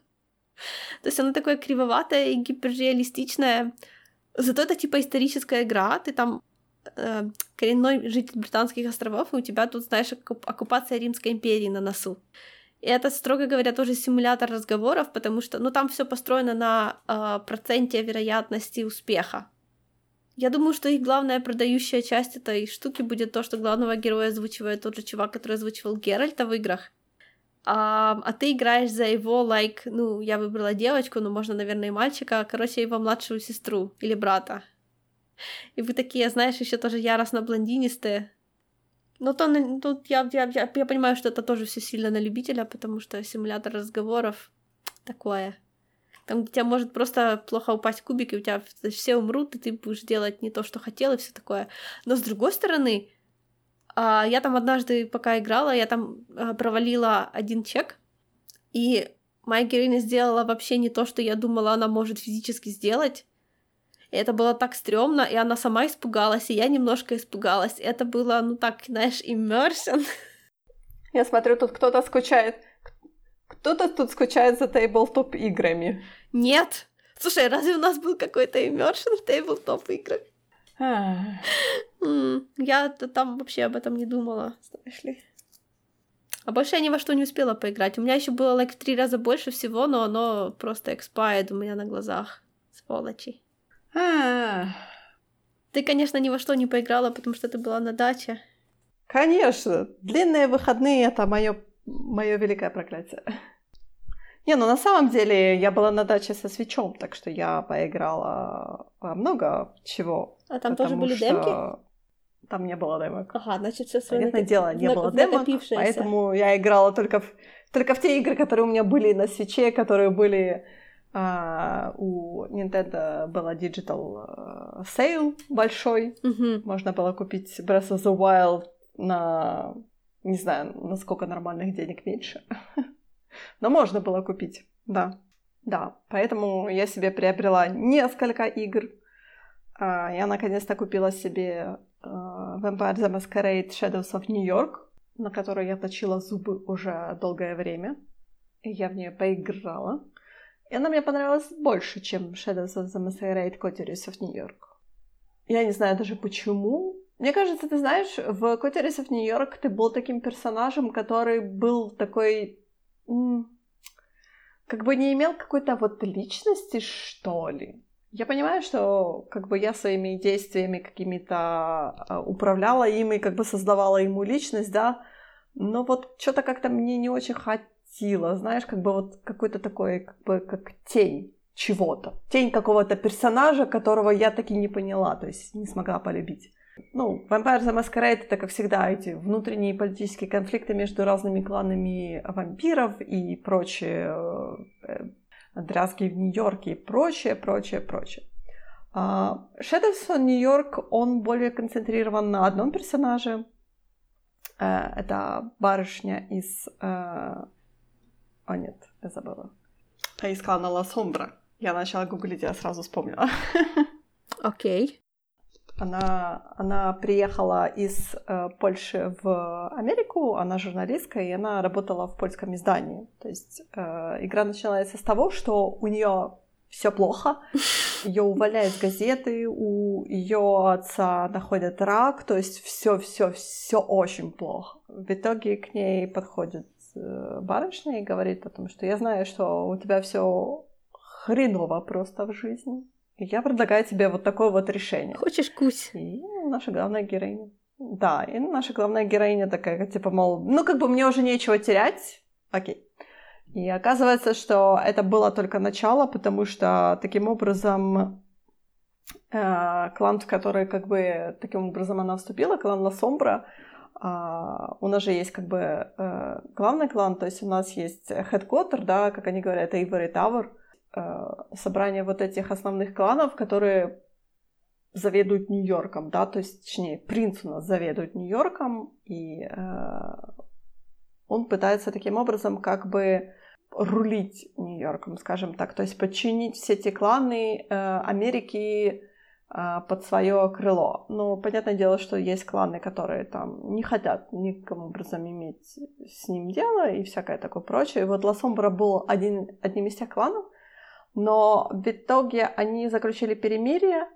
[SPEAKER 2] То есть она такое кривоватое и гиперреалистичное. Зато это типа историческая игра, ты там э, коренной житель британских островов, и у тебя тут, знаешь, оккупация Римской империи на носу. И это, строго говоря, тоже симулятор разговоров, потому что, ну, там все построено на э, проценте вероятности успеха. Я думаю, что их главная продающая часть этой штуки будет то, что главного героя озвучивает тот же чувак, который озвучивал Геральта в играх. А, а ты играешь за его, like, ну, я выбрала девочку, ну, можно, наверное, и мальчика, короче, его младшую сестру или брата. И вы такие, знаешь, еще тоже яростно блондинистые, ну, то, тут я, я, я, я понимаю, что это тоже все сильно на любителя, потому что симулятор разговоров такое. Там, где тебя может просто плохо упасть кубик, и у тебя все умрут, и ты будешь делать не то, что хотел, и все такое. Но с другой стороны, я там однажды, пока играла, я там а, провалила один чек, и моя героиня сделала вообще не то, что я думала, она может физически сделать. И это было так стрёмно, и она сама испугалась, и я немножко испугалась. Это было, ну так, знаешь, immersion.
[SPEAKER 1] Я смотрю, тут кто-то скучает. Кто-то тут скучает за тейблтоп играми.
[SPEAKER 2] Нет. Слушай, разве у нас был какой-то immersion в тейблтоп играх? Я там вообще об этом не думала, знаешь ли. А больше я ни во что не успела поиграть. У меня еще было like, в три раза больше всего, но оно просто expired у меня на глазах. Сволочи. Ты, конечно, ни во что не поиграла, потому что ты была на даче.
[SPEAKER 1] Конечно. Длинные выходные — это мое мое великое проклятие. Не, ну на самом деле я была на даче со свечом, так что я поиграла во много чего.
[SPEAKER 2] А там тоже были демки?
[SPEAKER 1] Там не было демок.
[SPEAKER 2] Ага, значит, все
[SPEAKER 1] свое Понятное дело, не было демок, поэтому я играла только в Только в те игры, которые у меня были на свече, которые были а, у Nintendo была Digital Sale большой.
[SPEAKER 2] Мгм.
[SPEAKER 1] Можно было купить Breath of the Wild на, не знаю, на сколько нормальных денег меньше. Но можно было купить, да. Да, поэтому я себе приобрела несколько игр. А, Я наконец-то купила себе а, Vampire the Masquerade Shadows of New York, на которой я точила зубы уже долгое время. И я в нее поиграла. И она мне понравилась больше, чем Shadows of the Masquerade Coteries of New York. Я не знаю даже почему. Мне кажется, ты знаешь, в Coteries of New York ты был таким персонажем, который был такой... как бы не имел какой-то вот личности, что ли. Я понимаю, что как бы я своими действиями какими-то а, управляла им и как бы создавала ему личность, да, но вот что-то как-то мне не очень хотело, знаешь, как бы вот какой-то такой, как бы как тень чего-то, тень какого-то персонажа, которого я таки не поняла, то есть не смогла полюбить. Ну, Vampire the Masquerade это, как всегда, эти внутренние политические конфликты между разными кланами вампиров и прочие э, дрязги в Нью-Йорке и прочее, прочее, прочее. А, Shadows on New York, он более концентрирован на одном персонаже. Э, Это барышня из... э, О, нет, я забыла. Я искала на Ла Сомбра. Я начала гуглить, я сразу вспомнила.
[SPEAKER 2] Окей.
[SPEAKER 1] Она, она приехала из э, Польши в Америку, она журналистка, и она работала в польском издании. То есть э, игра начинается с того, что у нее все плохо, ее увольняют с газеты, у ее отца находят рак, то есть все, все, все очень плохо. В итоге к ней подходит э, барышня и говорит о том, что я знаю, что у тебя все хреново просто в жизни. Я предлагаю тебе вот такое вот решение.
[SPEAKER 2] Хочешь кусь?
[SPEAKER 1] И наша главная героиня. Да, и наша главная героиня такая, типа, мол, ну, как бы мне уже нечего терять, окей. И оказывается, что это было только начало, потому что таким образом э, клан, в который как бы таким образом она вступила, клан Ла Сомбра, а, у нас же есть как бы э, главный клан, то есть у нас есть headquarter, да, как они говорят, Ivory Tower, э, собрание вот этих основных кланов, которые заведуют Нью-Йорком, да, то есть, точнее, принц у нас заведует Нью-Йорком, и э, он пытается таким образом как бы рулить Нью-Йорком, скажем так, то есть подчинить все эти кланы э, Америки э, под свое крыло. Но понятное дело, что есть кланы, которые там не хотят никаким образом иметь с ним дело и всякое такое прочее. И вот Ла Сомбра был один, одним из тех кланов, но в итоге они заключили перемирие,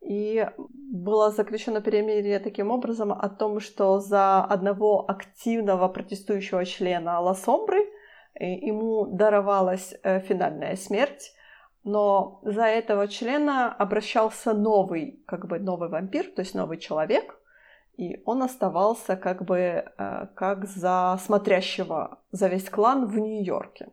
[SPEAKER 1] и было заключено перемирие таким образом о том, что за одного активного протестующего члена Ла Сомбры э, ему даровалась э, финальная смерть, но за этого члена обращался новый, как бы новый вампир, то есть новый человек, и он оставался как бы э, как за смотрящего за весь клан в Нью-Йорке.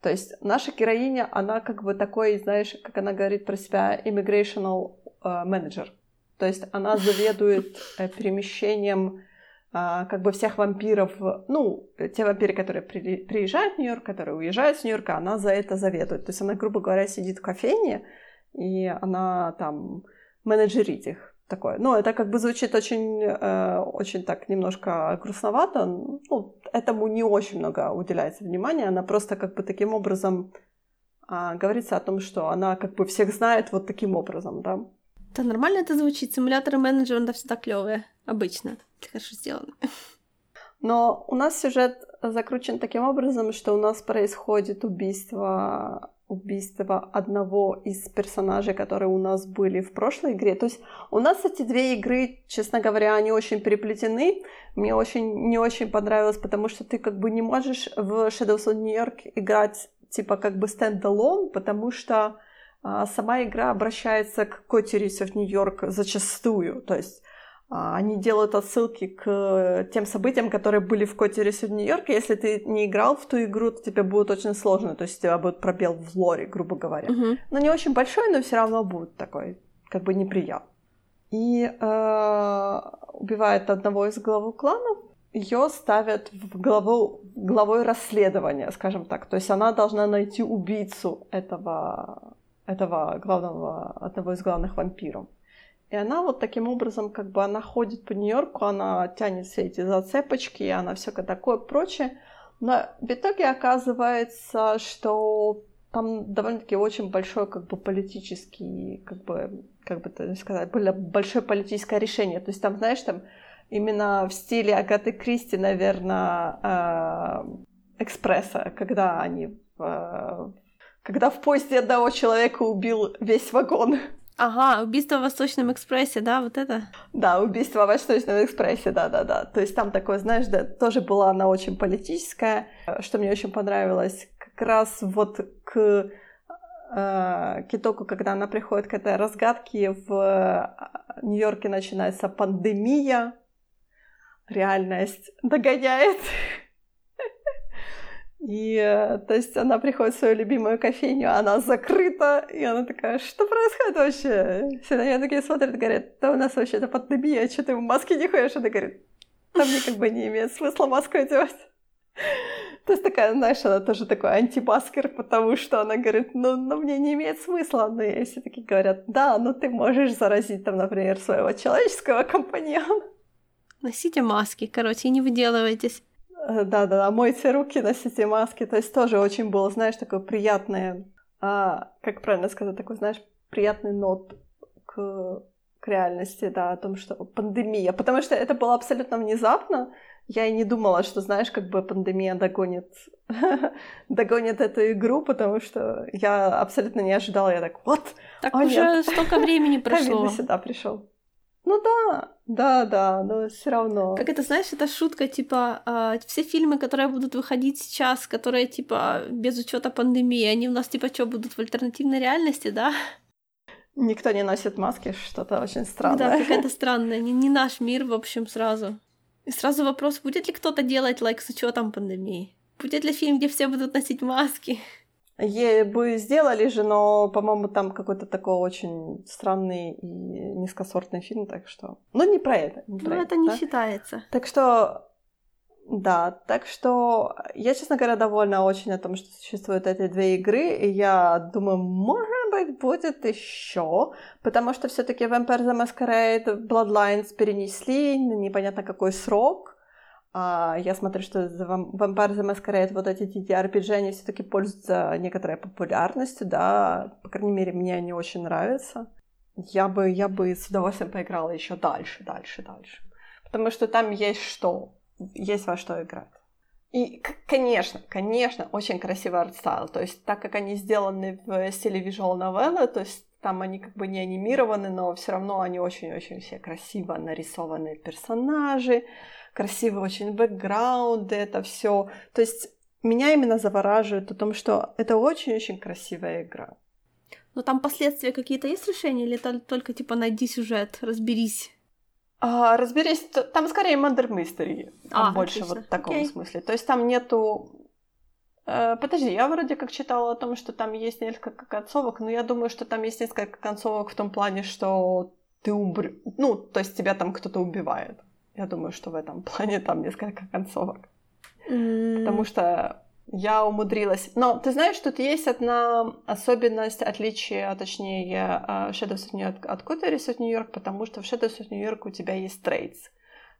[SPEAKER 1] То есть наша героиня, она как бы такой, знаешь, как она говорит про себя, immigrational э, менеджер. То есть она заведует э, перемещением а, как бы всех вампиров, ну, те вампиры, которые при- приезжают в Нью-Йорк, которые уезжают с Нью-Йорка, она за это заведует. То есть она, грубо говоря, сидит в кофейне, и она там менеджерит их. Такое. Ну, это как бы звучит очень, э, очень так немножко грустновато. Ну, этому не очень много уделяется внимания. Она просто как бы таким образом а, говорится о том, что она как бы всех знает вот таким образом, да.
[SPEAKER 2] Да нормально это звучит. Симуляторы менеджера, да, всегда клевые. Обычно. Это хорошо сделано.
[SPEAKER 1] Но у нас сюжет закручен таким образом, что у нас происходит убийство убийство одного из персонажей, которые у нас были в прошлой игре. То есть у нас эти две игры, честно говоря, они очень переплетены. Мне очень не очень понравилось, потому что ты как бы не можешь в Shadows of New York играть типа как бы стендалон, потому что а, сама игра обращается к of New York зачастую. То есть они делают отсылки к тем событиям, которые были в of New York. Если ты не играл в ту игру, то тебе будет очень сложно. То есть у тебя будет пробел в лоре, грубо говоря.
[SPEAKER 2] Мгм.
[SPEAKER 1] Но не очень большой, но все равно будет такой, как бы неприятно. И э, убивает одного из главу кланов. ее ставят в главу, главой расследования, скажем так. То есть она должна найти убийцу этого, этого главного, одного из главных вампиров. И она вот таким образом, как бы она ходит по Нью-Йорку, она тянет все эти зацепочки, и она все такое прочее. Но в итоге оказывается, что там довольно-таки очень большой как бы политический, как бы, как бы это сказать, было большое политическое решение. То есть там, знаешь, там именно в стиле Агаты Кристи, наверное, э, экспресса, когда они в, когда в поезде одного человека убил весь вагон.
[SPEAKER 2] Ага, убийство в Восточном экспрессе, да, вот это?
[SPEAKER 1] Да, убийство в Восточном экспрессе, да-да-да. То есть там такое, знаешь, да, тоже была она очень политическая, что мне очень понравилось, как раз вот к э, Китоку, когда она приходит к этой разгадке, в э, Нью-Йорке начинается пандемия, реальность догоняет. И, э, то есть, она приходит в свою любимую кофейню, она закрыта, и она такая, что происходит вообще? Все на нее такие смотрят, говорят, да у нас вообще-то пандемия, что ты в маске не ходишь? Она говорит, там мне как бы не имеет смысла маску одевать. То есть такая, знаешь, она тоже такой антимаскер, потому что она говорит, ну, ну мне не имеет смысла. Но ей все таки говорят, да, ну ты можешь заразить там, например, своего человеческого компаньона.
[SPEAKER 2] Носите маски, короче, не выделывайтесь.
[SPEAKER 1] Да-да-да, мойте руки, носите маски. То есть тоже очень было, знаешь, такое приятное, а, как правильно сказать, такой, знаешь, приятный нот к, к реальности, да, о том, что пандемия. Потому что это было абсолютно внезапно. Я и не думала, что, знаешь, как бы пандемия догонит, догонит эту игру, потому что я абсолютно не ожидала. Я так, вот,
[SPEAKER 2] Так уже нет. столько времени прошло.
[SPEAKER 1] Ковид сюда пришел. Ну да, да, да, но все равно.
[SPEAKER 2] Как это, знаешь, это шутка, типа, э, все фильмы, которые будут выходить сейчас, которые, типа, без учета пандемии, они у нас, типа, что, будут в альтернативной реальности, да?
[SPEAKER 1] Никто не носит маски, что-то очень странное.
[SPEAKER 2] Да, какая-то странная, не, не наш мир, в общем, сразу. И сразу вопрос, будет ли кто-то делать лайк с учетом пандемии? Будет ли фильм, где все будут носить маски?
[SPEAKER 1] Е бы сделали же, но, по-моему, там какой-то такой очень странный и низкосортный фильм, так что... Ну, не про это. Не про
[SPEAKER 2] ну, это, это не да? считается.
[SPEAKER 1] Так что... Да, так что я, честно говоря, довольна очень о том, что существуют эти две игры, и я думаю, может быть, будет еще, потому что все-таки Vampire the Masquerade Bloodlines перенесли на непонятно какой срок, я смотрю, что Vampire the Masquerade, вот эти TTRPG, они все таки пользуются некоторой популярностью, да, по крайней мере, мне они очень нравятся. Я бы, я бы с удовольствием поиграла еще дальше, дальше, дальше. Потому что там есть что, есть во что играть. И, конечно, конечно, очень красивый артстайл. То есть, так как они сделаны в стиле visual новеллы, то есть там они как бы не анимированы, но все равно они очень-очень все красиво нарисованы персонажи, красивый очень бэкграунд, это все. То есть меня именно завораживает о том, что это очень-очень красивая игра.
[SPEAKER 2] Но там последствия какие-то есть решения или это только типа найди сюжет, разберись?
[SPEAKER 1] А, разберись, там скорее Murder Mystery, а, больше отлично. вот в таком Окей. смысле. То есть там нету... Э, подожди, я вроде как читала о том, что там есть несколько концовок, но я думаю, что там есть несколько концовок в том плане, что ты умр... Ну, то есть тебя там кто-то убивает. Я думаю, что в этом плане там несколько концовок. Mm. Потому что я умудрилась. Но ты знаешь, тут есть одна особенность, отличие, а точнее, а, Shadows of New York от Coteries of New York, потому что в Shadows of New York у тебя есть traits.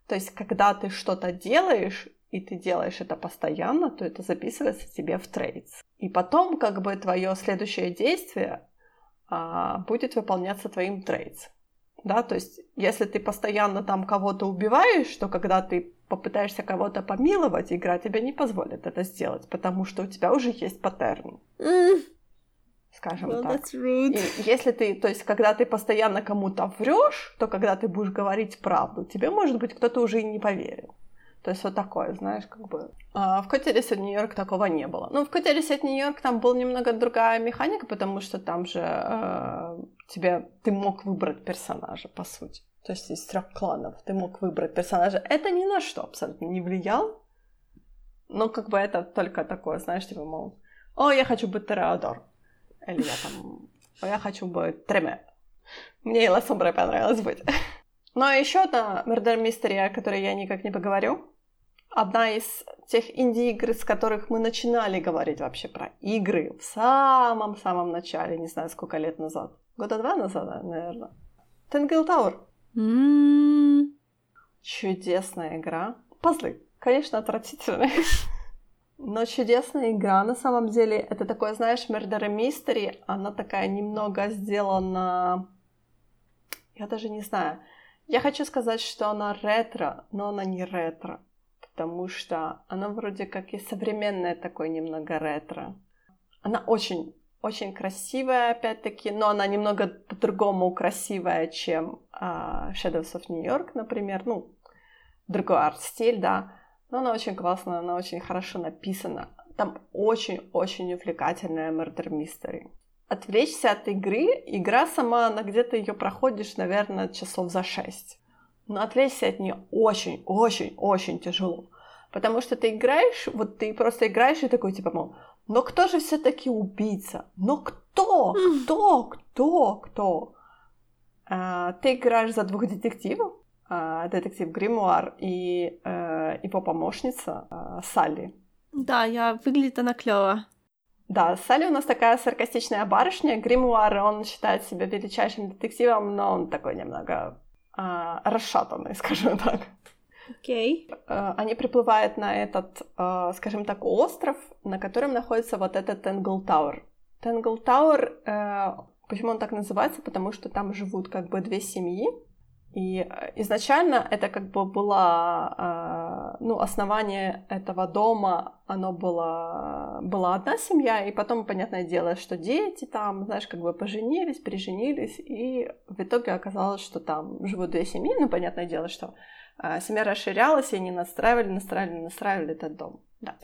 [SPEAKER 1] То есть, когда ты что-то делаешь, и ты делаешь это постоянно, то это записывается тебе в traits. И потом, как бы, твое следующее действие а, будет выполняться твоим трейдс да, то есть если ты постоянно там кого-то убиваешь, то когда ты попытаешься кого-то помиловать, игра тебе не позволит это сделать, потому что у тебя уже есть паттерн. Mm. Скажем well, так. И если ты, то есть, когда ты постоянно кому-то врешь, то когда ты будешь говорить правду, тебе, может быть, кто-то уже и не поверит. То есть вот такое, знаешь, как бы. А в Коте Ресет Нью-Йорк такого не было. Ну, в Коте Ресет Нью-Йорк там была немного другая механика, потому что там же э, тебе, ты мог выбрать персонажа, по сути. То есть из трех кланов ты мог выбрать персонажа. Это ни на что абсолютно не влияло. Но как бы это только такое, знаешь, типа, мол, о, я хочу быть Тореадор. Или я там, о, я хочу быть Треме. Мне и Лассомбре понравилось быть. Но еще одна Murder Mystery, о которой я никак не поговорю, одна из тех инди-игр, с которых мы начинали говорить вообще про игры в самом-самом начале, не знаю, сколько лет назад. Года два назад, наверное. Tangle Tower.
[SPEAKER 2] М,
[SPEAKER 1] Чудесная игра. Пазлы, конечно, отвратительные. Но чудесная игра, на самом деле, это такое, знаешь, Murder Mystery, она такая немного сделана... Я даже не знаю. Я хочу сказать, что она ретро, но она не ретро, потому что она вроде как и современная такой немного ретро. Она очень, очень красивая, опять-таки, но она немного по-другому красивая, чем а, Shadows of New York, например. Ну, другой арт-стиль, да. Но она очень классная, она очень хорошо написана. Там очень-очень увлекательная Murder Mystery. Отвлечься от игры, игра сама, она где-то ее проходишь, наверное, часов за шесть. Но отвлечься от нее очень-очень-очень тяжело. Потому что ты играешь, вот ты просто играешь и такой, типа, мол, но кто же все-таки убийца? Но кто? Кто? Кто? Кто? А, ты играешь за двух детективов, а, детектив Гримуар и э, его помощница э, Салли.
[SPEAKER 2] Да, я выглядит она клево.
[SPEAKER 1] Да, Салли у нас такая саркастичная барышня. Гримуар, он считает себя величайшим детективом, но он такой немного а, расшатанный, скажем так.
[SPEAKER 2] Окей.
[SPEAKER 1] Э, Они приплывают на этот, э, скажем так, остров, на котором находится вот этот Tangle Tower. Tangle Tower, э, почему он так называется? Потому что там живут как бы две семьи, и э, изначально это как бы было, э, ну, основание этого дома, оно было, была одна семья, и потом, понятное дело, что дети там, знаешь, как бы поженились, переженились, и в итоге оказалось, что там живут две семьи, ну, понятное дело, что э, семья расширялась, и они настраивали, настраивали, настраивали этот дом. Да.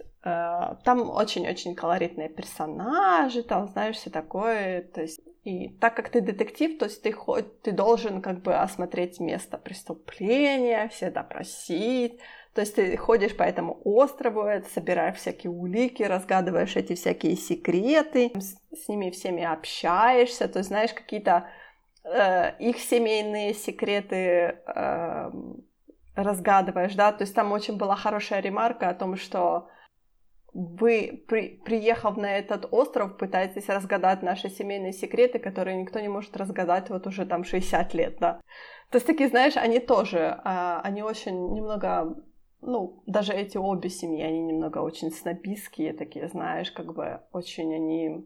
[SPEAKER 1] Там очень-очень колоритные персонажи, там, знаешь, все такое, то есть и так как ты детектив, то есть ты, хоть, ты должен как бы осмотреть место преступления, все допросить. То есть ты ходишь по этому острову, собираешь всякие улики, разгадываешь эти всякие секреты, с, с ними всеми общаешься, то есть знаешь какие-то э, их семейные секреты э, разгадываешь, да. То есть там очень была хорошая ремарка о том, что вы, при, приехав на этот остров, пытаетесь разгадать наши семейные секреты, которые никто не может разгадать вот уже там 60 лет, да. То есть такие, знаешь, они тоже, а, они очень немного, ну, даже эти обе семьи, они немного очень снобистские такие, знаешь, как бы очень они,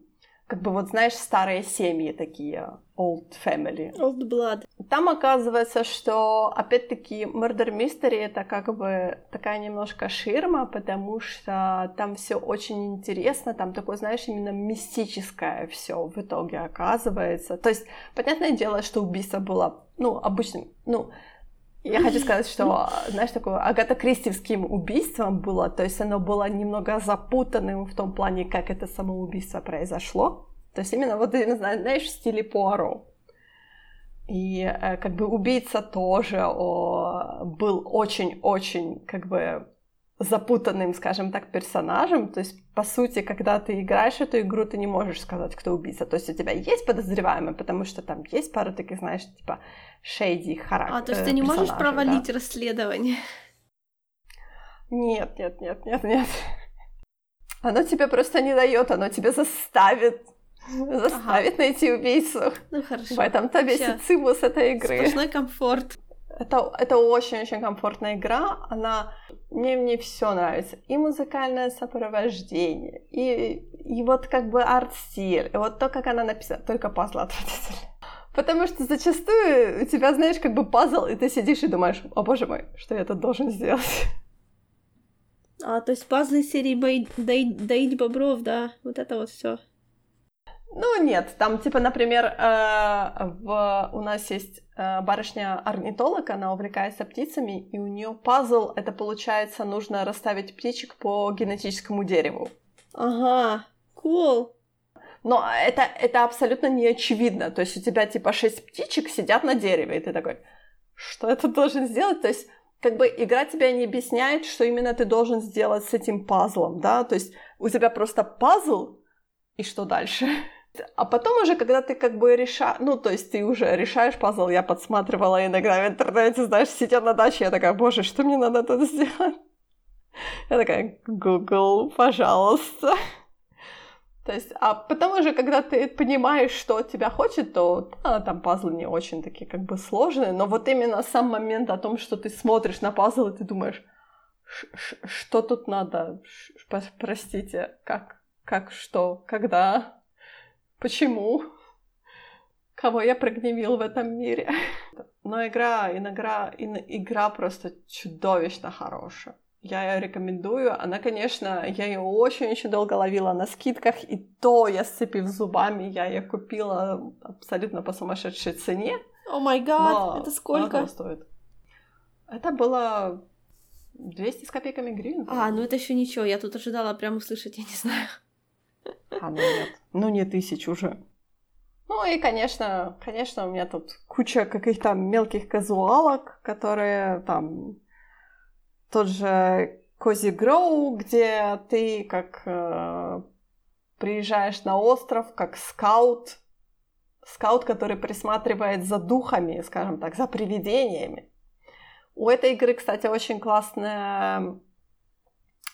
[SPEAKER 1] как бы вот, знаешь, старые семьи такие, old family.
[SPEAKER 2] Old Blood.
[SPEAKER 1] Там оказывается, что, опять-таки, Murder Mystery это как бы такая немножко ширма, потому что там все очень интересно, там такое, знаешь, именно мистическое все в итоге оказывается. То есть, понятное дело, что убийство было, ну, обычным, ну, я хочу сказать, что, знаешь, такое агатокристевским убийством было, то есть оно было немного запутанным в том плане, как это самоубийство произошло. То есть именно вот, знаешь, в стиле Пуаро. И э, как бы убийца тоже о, был очень-очень как бы запутанным, скажем так, персонажем. То есть, по сути, когда ты играешь эту игру, ты не можешь сказать, кто убийца. То есть у тебя есть подозреваемый, потому что там есть пара таких, знаешь, типа шейди характер.
[SPEAKER 2] А, то есть ты не можешь провалить
[SPEAKER 1] да.
[SPEAKER 2] расследование.
[SPEAKER 1] Нет, нет, нет, нет, нет. Оно тебе просто не дает, оно тебя заставит. Заставит найти убийцу.
[SPEAKER 2] Ну хорошо.
[SPEAKER 1] В этом-то весь цимус этой игры.
[SPEAKER 2] Сплошной комфорт.
[SPEAKER 1] Это, это очень-очень комфортная игра. Она мне мне все нравится. И музыкальное сопровождение, и, и вот как бы арт-стиль, и вот то, как она написана. Только пазлы отвратительные. Потому что зачастую у тебя, знаешь, как бы пазл, и ты сидишь и думаешь, о боже мой, что я тут должен сделать?
[SPEAKER 2] А, то есть пазлы серии доить бобров, да, вот это вот все.
[SPEAKER 1] Ну, нет, там, типа, например, э, в, у нас есть э, барышня-орнитолог, она увлекается птицами, и у нее пазл, это получается, нужно расставить птичек по генетическому дереву.
[SPEAKER 2] Ага, cool.
[SPEAKER 1] Но это, это абсолютно не очевидно. То есть у тебя, типа, шесть птичек сидят на дереве, и ты такой, что это должен сделать? То есть как бы игра тебя не объясняет, что именно ты должен сделать с этим пазлом, да? То есть у тебя просто пазл, и что дальше? А потом уже, когда ты как бы решаешь, ну, то есть ты уже решаешь пазл, я подсматривала иногда в интернете, знаешь, сидя на даче, я такая, боже, что мне надо тут сделать? Я такая, Google, пожалуйста. То есть, а потому же, когда ты понимаешь, что тебя хочет, то да, там пазлы не очень такие как бы сложные, но вот именно сам момент о том, что ты смотришь на пазл, и ты думаешь, что тут надо, простите, как, как, что, когда, почему, кого я прогневил в этом мире. Но игра, игра, игра просто чудовищно хорошая. Я ее рекомендую. Она, конечно, я ее очень-очень долго ловила на скидках, и то я, сцепив зубами, я ее купила абсолютно по сумасшедшей цене.
[SPEAKER 2] О май гад, это сколько?
[SPEAKER 1] стоит. Это было 200 с копейками гривен.
[SPEAKER 2] А, ну это еще ничего, я тут ожидала прям услышать, я не знаю.
[SPEAKER 1] А, ну нет. Ну не тысяч уже. Ну и, конечно, конечно, у меня тут куча каких-то мелких казуалок, которые там тот же Кози Гроу, где ты как э, приезжаешь на остров как скаут, скаут, который присматривает за духами, скажем так, за привидениями. У этой игры, кстати, очень классная,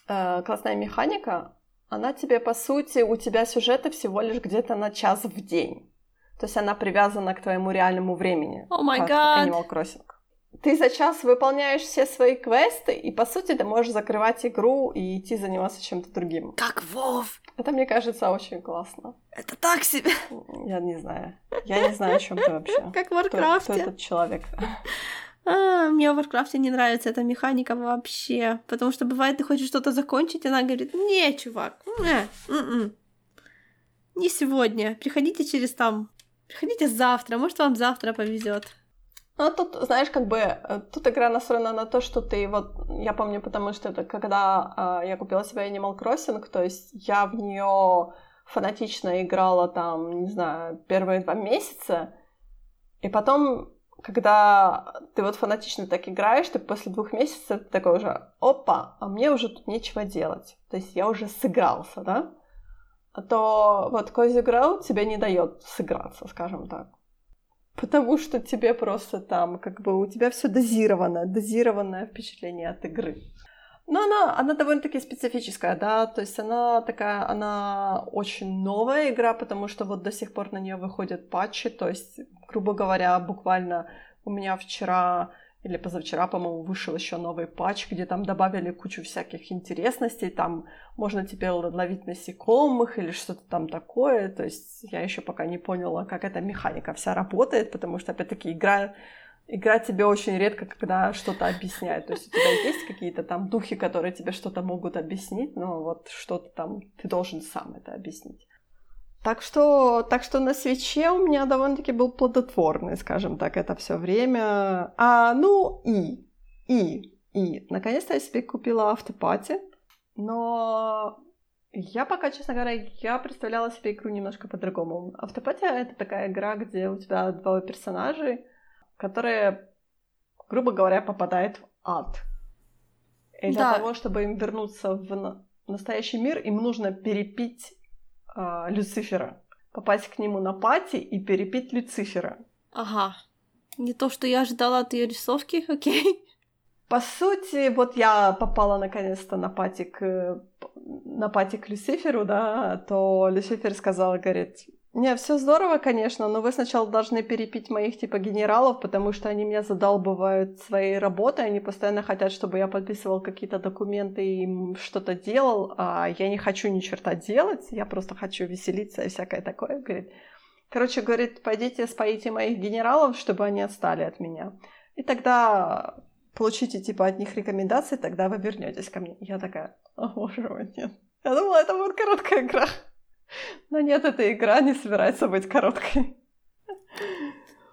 [SPEAKER 1] э, классная механика. Она тебе, по сути, у тебя сюжета всего лишь где-то на час в день. То есть она привязана к твоему реальному времени.
[SPEAKER 2] О май гад!
[SPEAKER 1] Animal Crossing ты за час выполняешь все свои квесты, и по сути ты можешь закрывать игру и идти заниматься чем-то другим.
[SPEAKER 2] Как Вов!
[SPEAKER 1] Это, мне кажется, очень классно.
[SPEAKER 2] Это так себе!
[SPEAKER 1] Я не знаю. Я не знаю, о чем ты вообще.
[SPEAKER 2] Как в Варкрафте.
[SPEAKER 1] Кто, кто этот человек?
[SPEAKER 2] А, мне в Варкрафте не нравится эта механика вообще. Потому что бывает, ты хочешь что-то закончить, и она говорит, не, чувак, не, м-м. не сегодня. Приходите через там. Приходите завтра, может, вам завтра повезет.
[SPEAKER 1] Ну, тут, знаешь, как бы, э, тут игра настроена на то, что ты вот, я помню, потому что это когда э, я купила себе Animal Crossing, то есть я в нее фанатично играла там, не знаю, первые два месяца, и потом, когда ты вот фанатично так играешь, ты после двух месяцев такой уже, опа, а мне уже тут нечего делать. То есть я уже сыгрался, да? А то вот Cozy Ground тебе не дает сыграться, скажем так. Потому что тебе просто там, как бы, у тебя все дозировано, дозированное впечатление от игры. Но она, она довольно-таки специфическая, да, то есть она такая, она очень новая игра, потому что вот до сих пор на нее выходят патчи, то есть, грубо говоря, буквально у меня вчера или позавчера, по-моему, вышел еще новый патч, где там добавили кучу всяких интересностей, там можно теперь ловить насекомых или что-то там такое, то есть я еще пока не поняла, как эта механика вся работает, потому что, опять-таки, игра Игра тебе очень редко, когда что-то объясняет. То есть у тебя есть какие-то там духи, которые тебе что-то могут объяснить, но вот что-то там ты должен сам это объяснить. Так что, так что на свече у меня довольно-таки был плодотворный, скажем так, это все время. А, ну и, и, и, наконец-то я себе купила автопати, но я пока, честно говоря, я представляла себе игру немножко по-другому. Автопатия — это такая игра, где у тебя двое персонажей, которые, грубо говоря, попадают в ад. И для да. того, чтобы им вернуться в настоящий мир, им нужно перепить э, Люцифера. Попасть к нему на пати и перепить Люцифера.
[SPEAKER 2] Ага. Не то, что я ожидала от ее рисовки, окей.
[SPEAKER 1] По сути, вот я попала наконец-то на пати к, на пати к Люциферу, да, то Люцифер сказал, говорит, не, все здорово, конечно, но вы сначала должны перепить моих типа генералов, потому что они меня задалбывают своей работой, они постоянно хотят, чтобы я подписывал какие-то документы и что-то делал, а я не хочу ни черта делать, я просто хочу веселиться и всякое такое, говорит. Короче, говорит, пойдите споите моих генералов, чтобы они отстали от меня. И тогда получите типа от них рекомендации, тогда вы вернетесь ко мне. Я такая, о боже мой, нет. Я думала, это будет короткая игра. Но нет, эта игра не собирается быть короткой.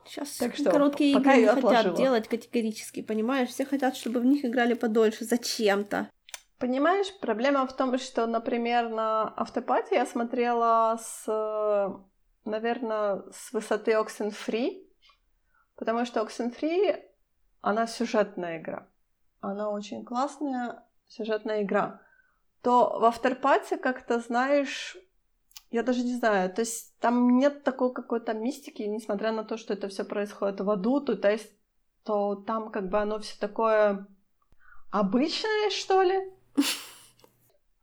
[SPEAKER 2] Сейчас так что, короткие игры не хотят делать категорически, понимаешь? Все хотят, чтобы в них играли подольше. Зачем-то.
[SPEAKER 1] Понимаешь, проблема в том, что, например, на автопате я смотрела с, наверное, с высоты Oxenfree, потому что Oxenfree, она сюжетная игра. Она очень классная сюжетная игра. То в авторпате как-то, знаешь, я даже не знаю, то есть там нет такой какой-то мистики, несмотря на то, что это все происходит в аду, то, есть, то там как бы оно все такое обычное, что ли.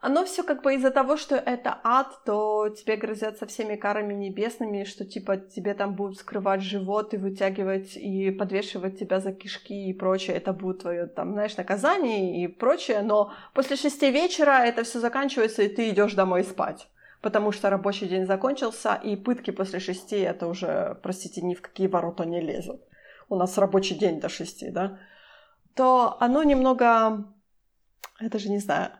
[SPEAKER 1] Оно все как бы из-за того, что это ад, то тебе грозят со всеми карами небесными, что типа тебе там будут скрывать живот и вытягивать и подвешивать тебя за кишки и прочее. Это будет твое там, знаешь, наказание и прочее. Но после шести вечера это все заканчивается, и ты идешь домой спать. Потому что рабочий день закончился, и пытки после шести это уже, простите, ни в какие ворота не лезут. У нас рабочий день до шести, да? То оно немного, это же не знаю,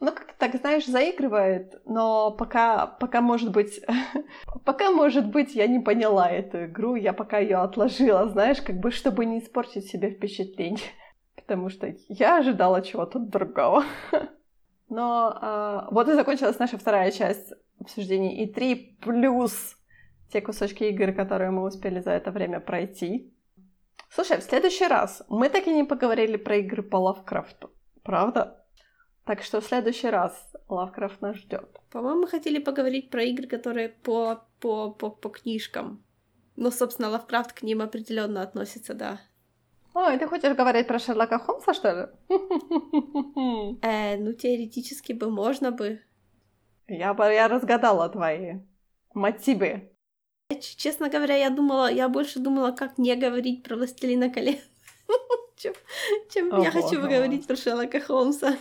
[SPEAKER 1] ну, как-то так, знаешь, заигрывает, но пока, пока может быть, пока, может быть, я не поняла эту игру, я пока ее отложила, знаешь, как бы, чтобы не испортить себе впечатление, потому что я ожидала чего-то другого. Но а, вот и закончилась наша вторая часть обсуждений. И три плюс те кусочки игр, которые мы успели за это время пройти. Слушай, в следующий раз мы так и не поговорили про игры по Лавкрафту. Правда? Так что в следующий раз Лавкрафт нас ждет.
[SPEAKER 2] По-моему, мы хотели поговорить про игры, которые по, по, по, по книжкам. Ну, собственно, Лавкрафт к ним определенно относится, да.
[SPEAKER 1] Ой, ты хочешь говорить про Шерлока Холмса, что ли?
[SPEAKER 2] Э, ну, теоретически бы можно бы.
[SPEAKER 1] Я, я разгадала твои мотивы.
[SPEAKER 2] Честно говоря, я думала, я больше думала, как не говорить про Властелина колец, чем, чем я хочу поговорить про Шерлока Холмса.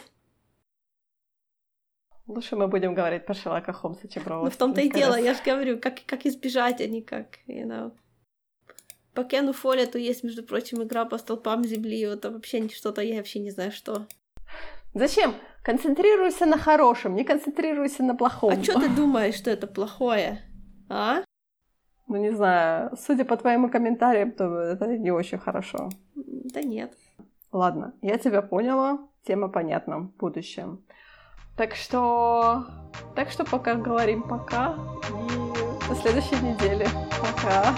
[SPEAKER 1] Лучше мы будем говорить про Шерлока Холмса, чем про
[SPEAKER 2] Ну, в том-то и дело, я же говорю, как, как избежать, а не как, you know. По Кену Фоллету есть, между прочим, игра по столпам земли, это вообще что-то, я вообще не знаю, что.
[SPEAKER 1] Зачем? Концентрируйся на хорошем, не концентрируйся на плохом.
[SPEAKER 2] А что ты думаешь, что это плохое? А?
[SPEAKER 1] Ну, не знаю, судя по твоим комментариям, то это не очень хорошо.
[SPEAKER 2] Да нет.
[SPEAKER 1] Ладно, я тебя поняла, тема понятна в будущем. Так что... Так что пока говорим пока. И до следующей недели. Пока.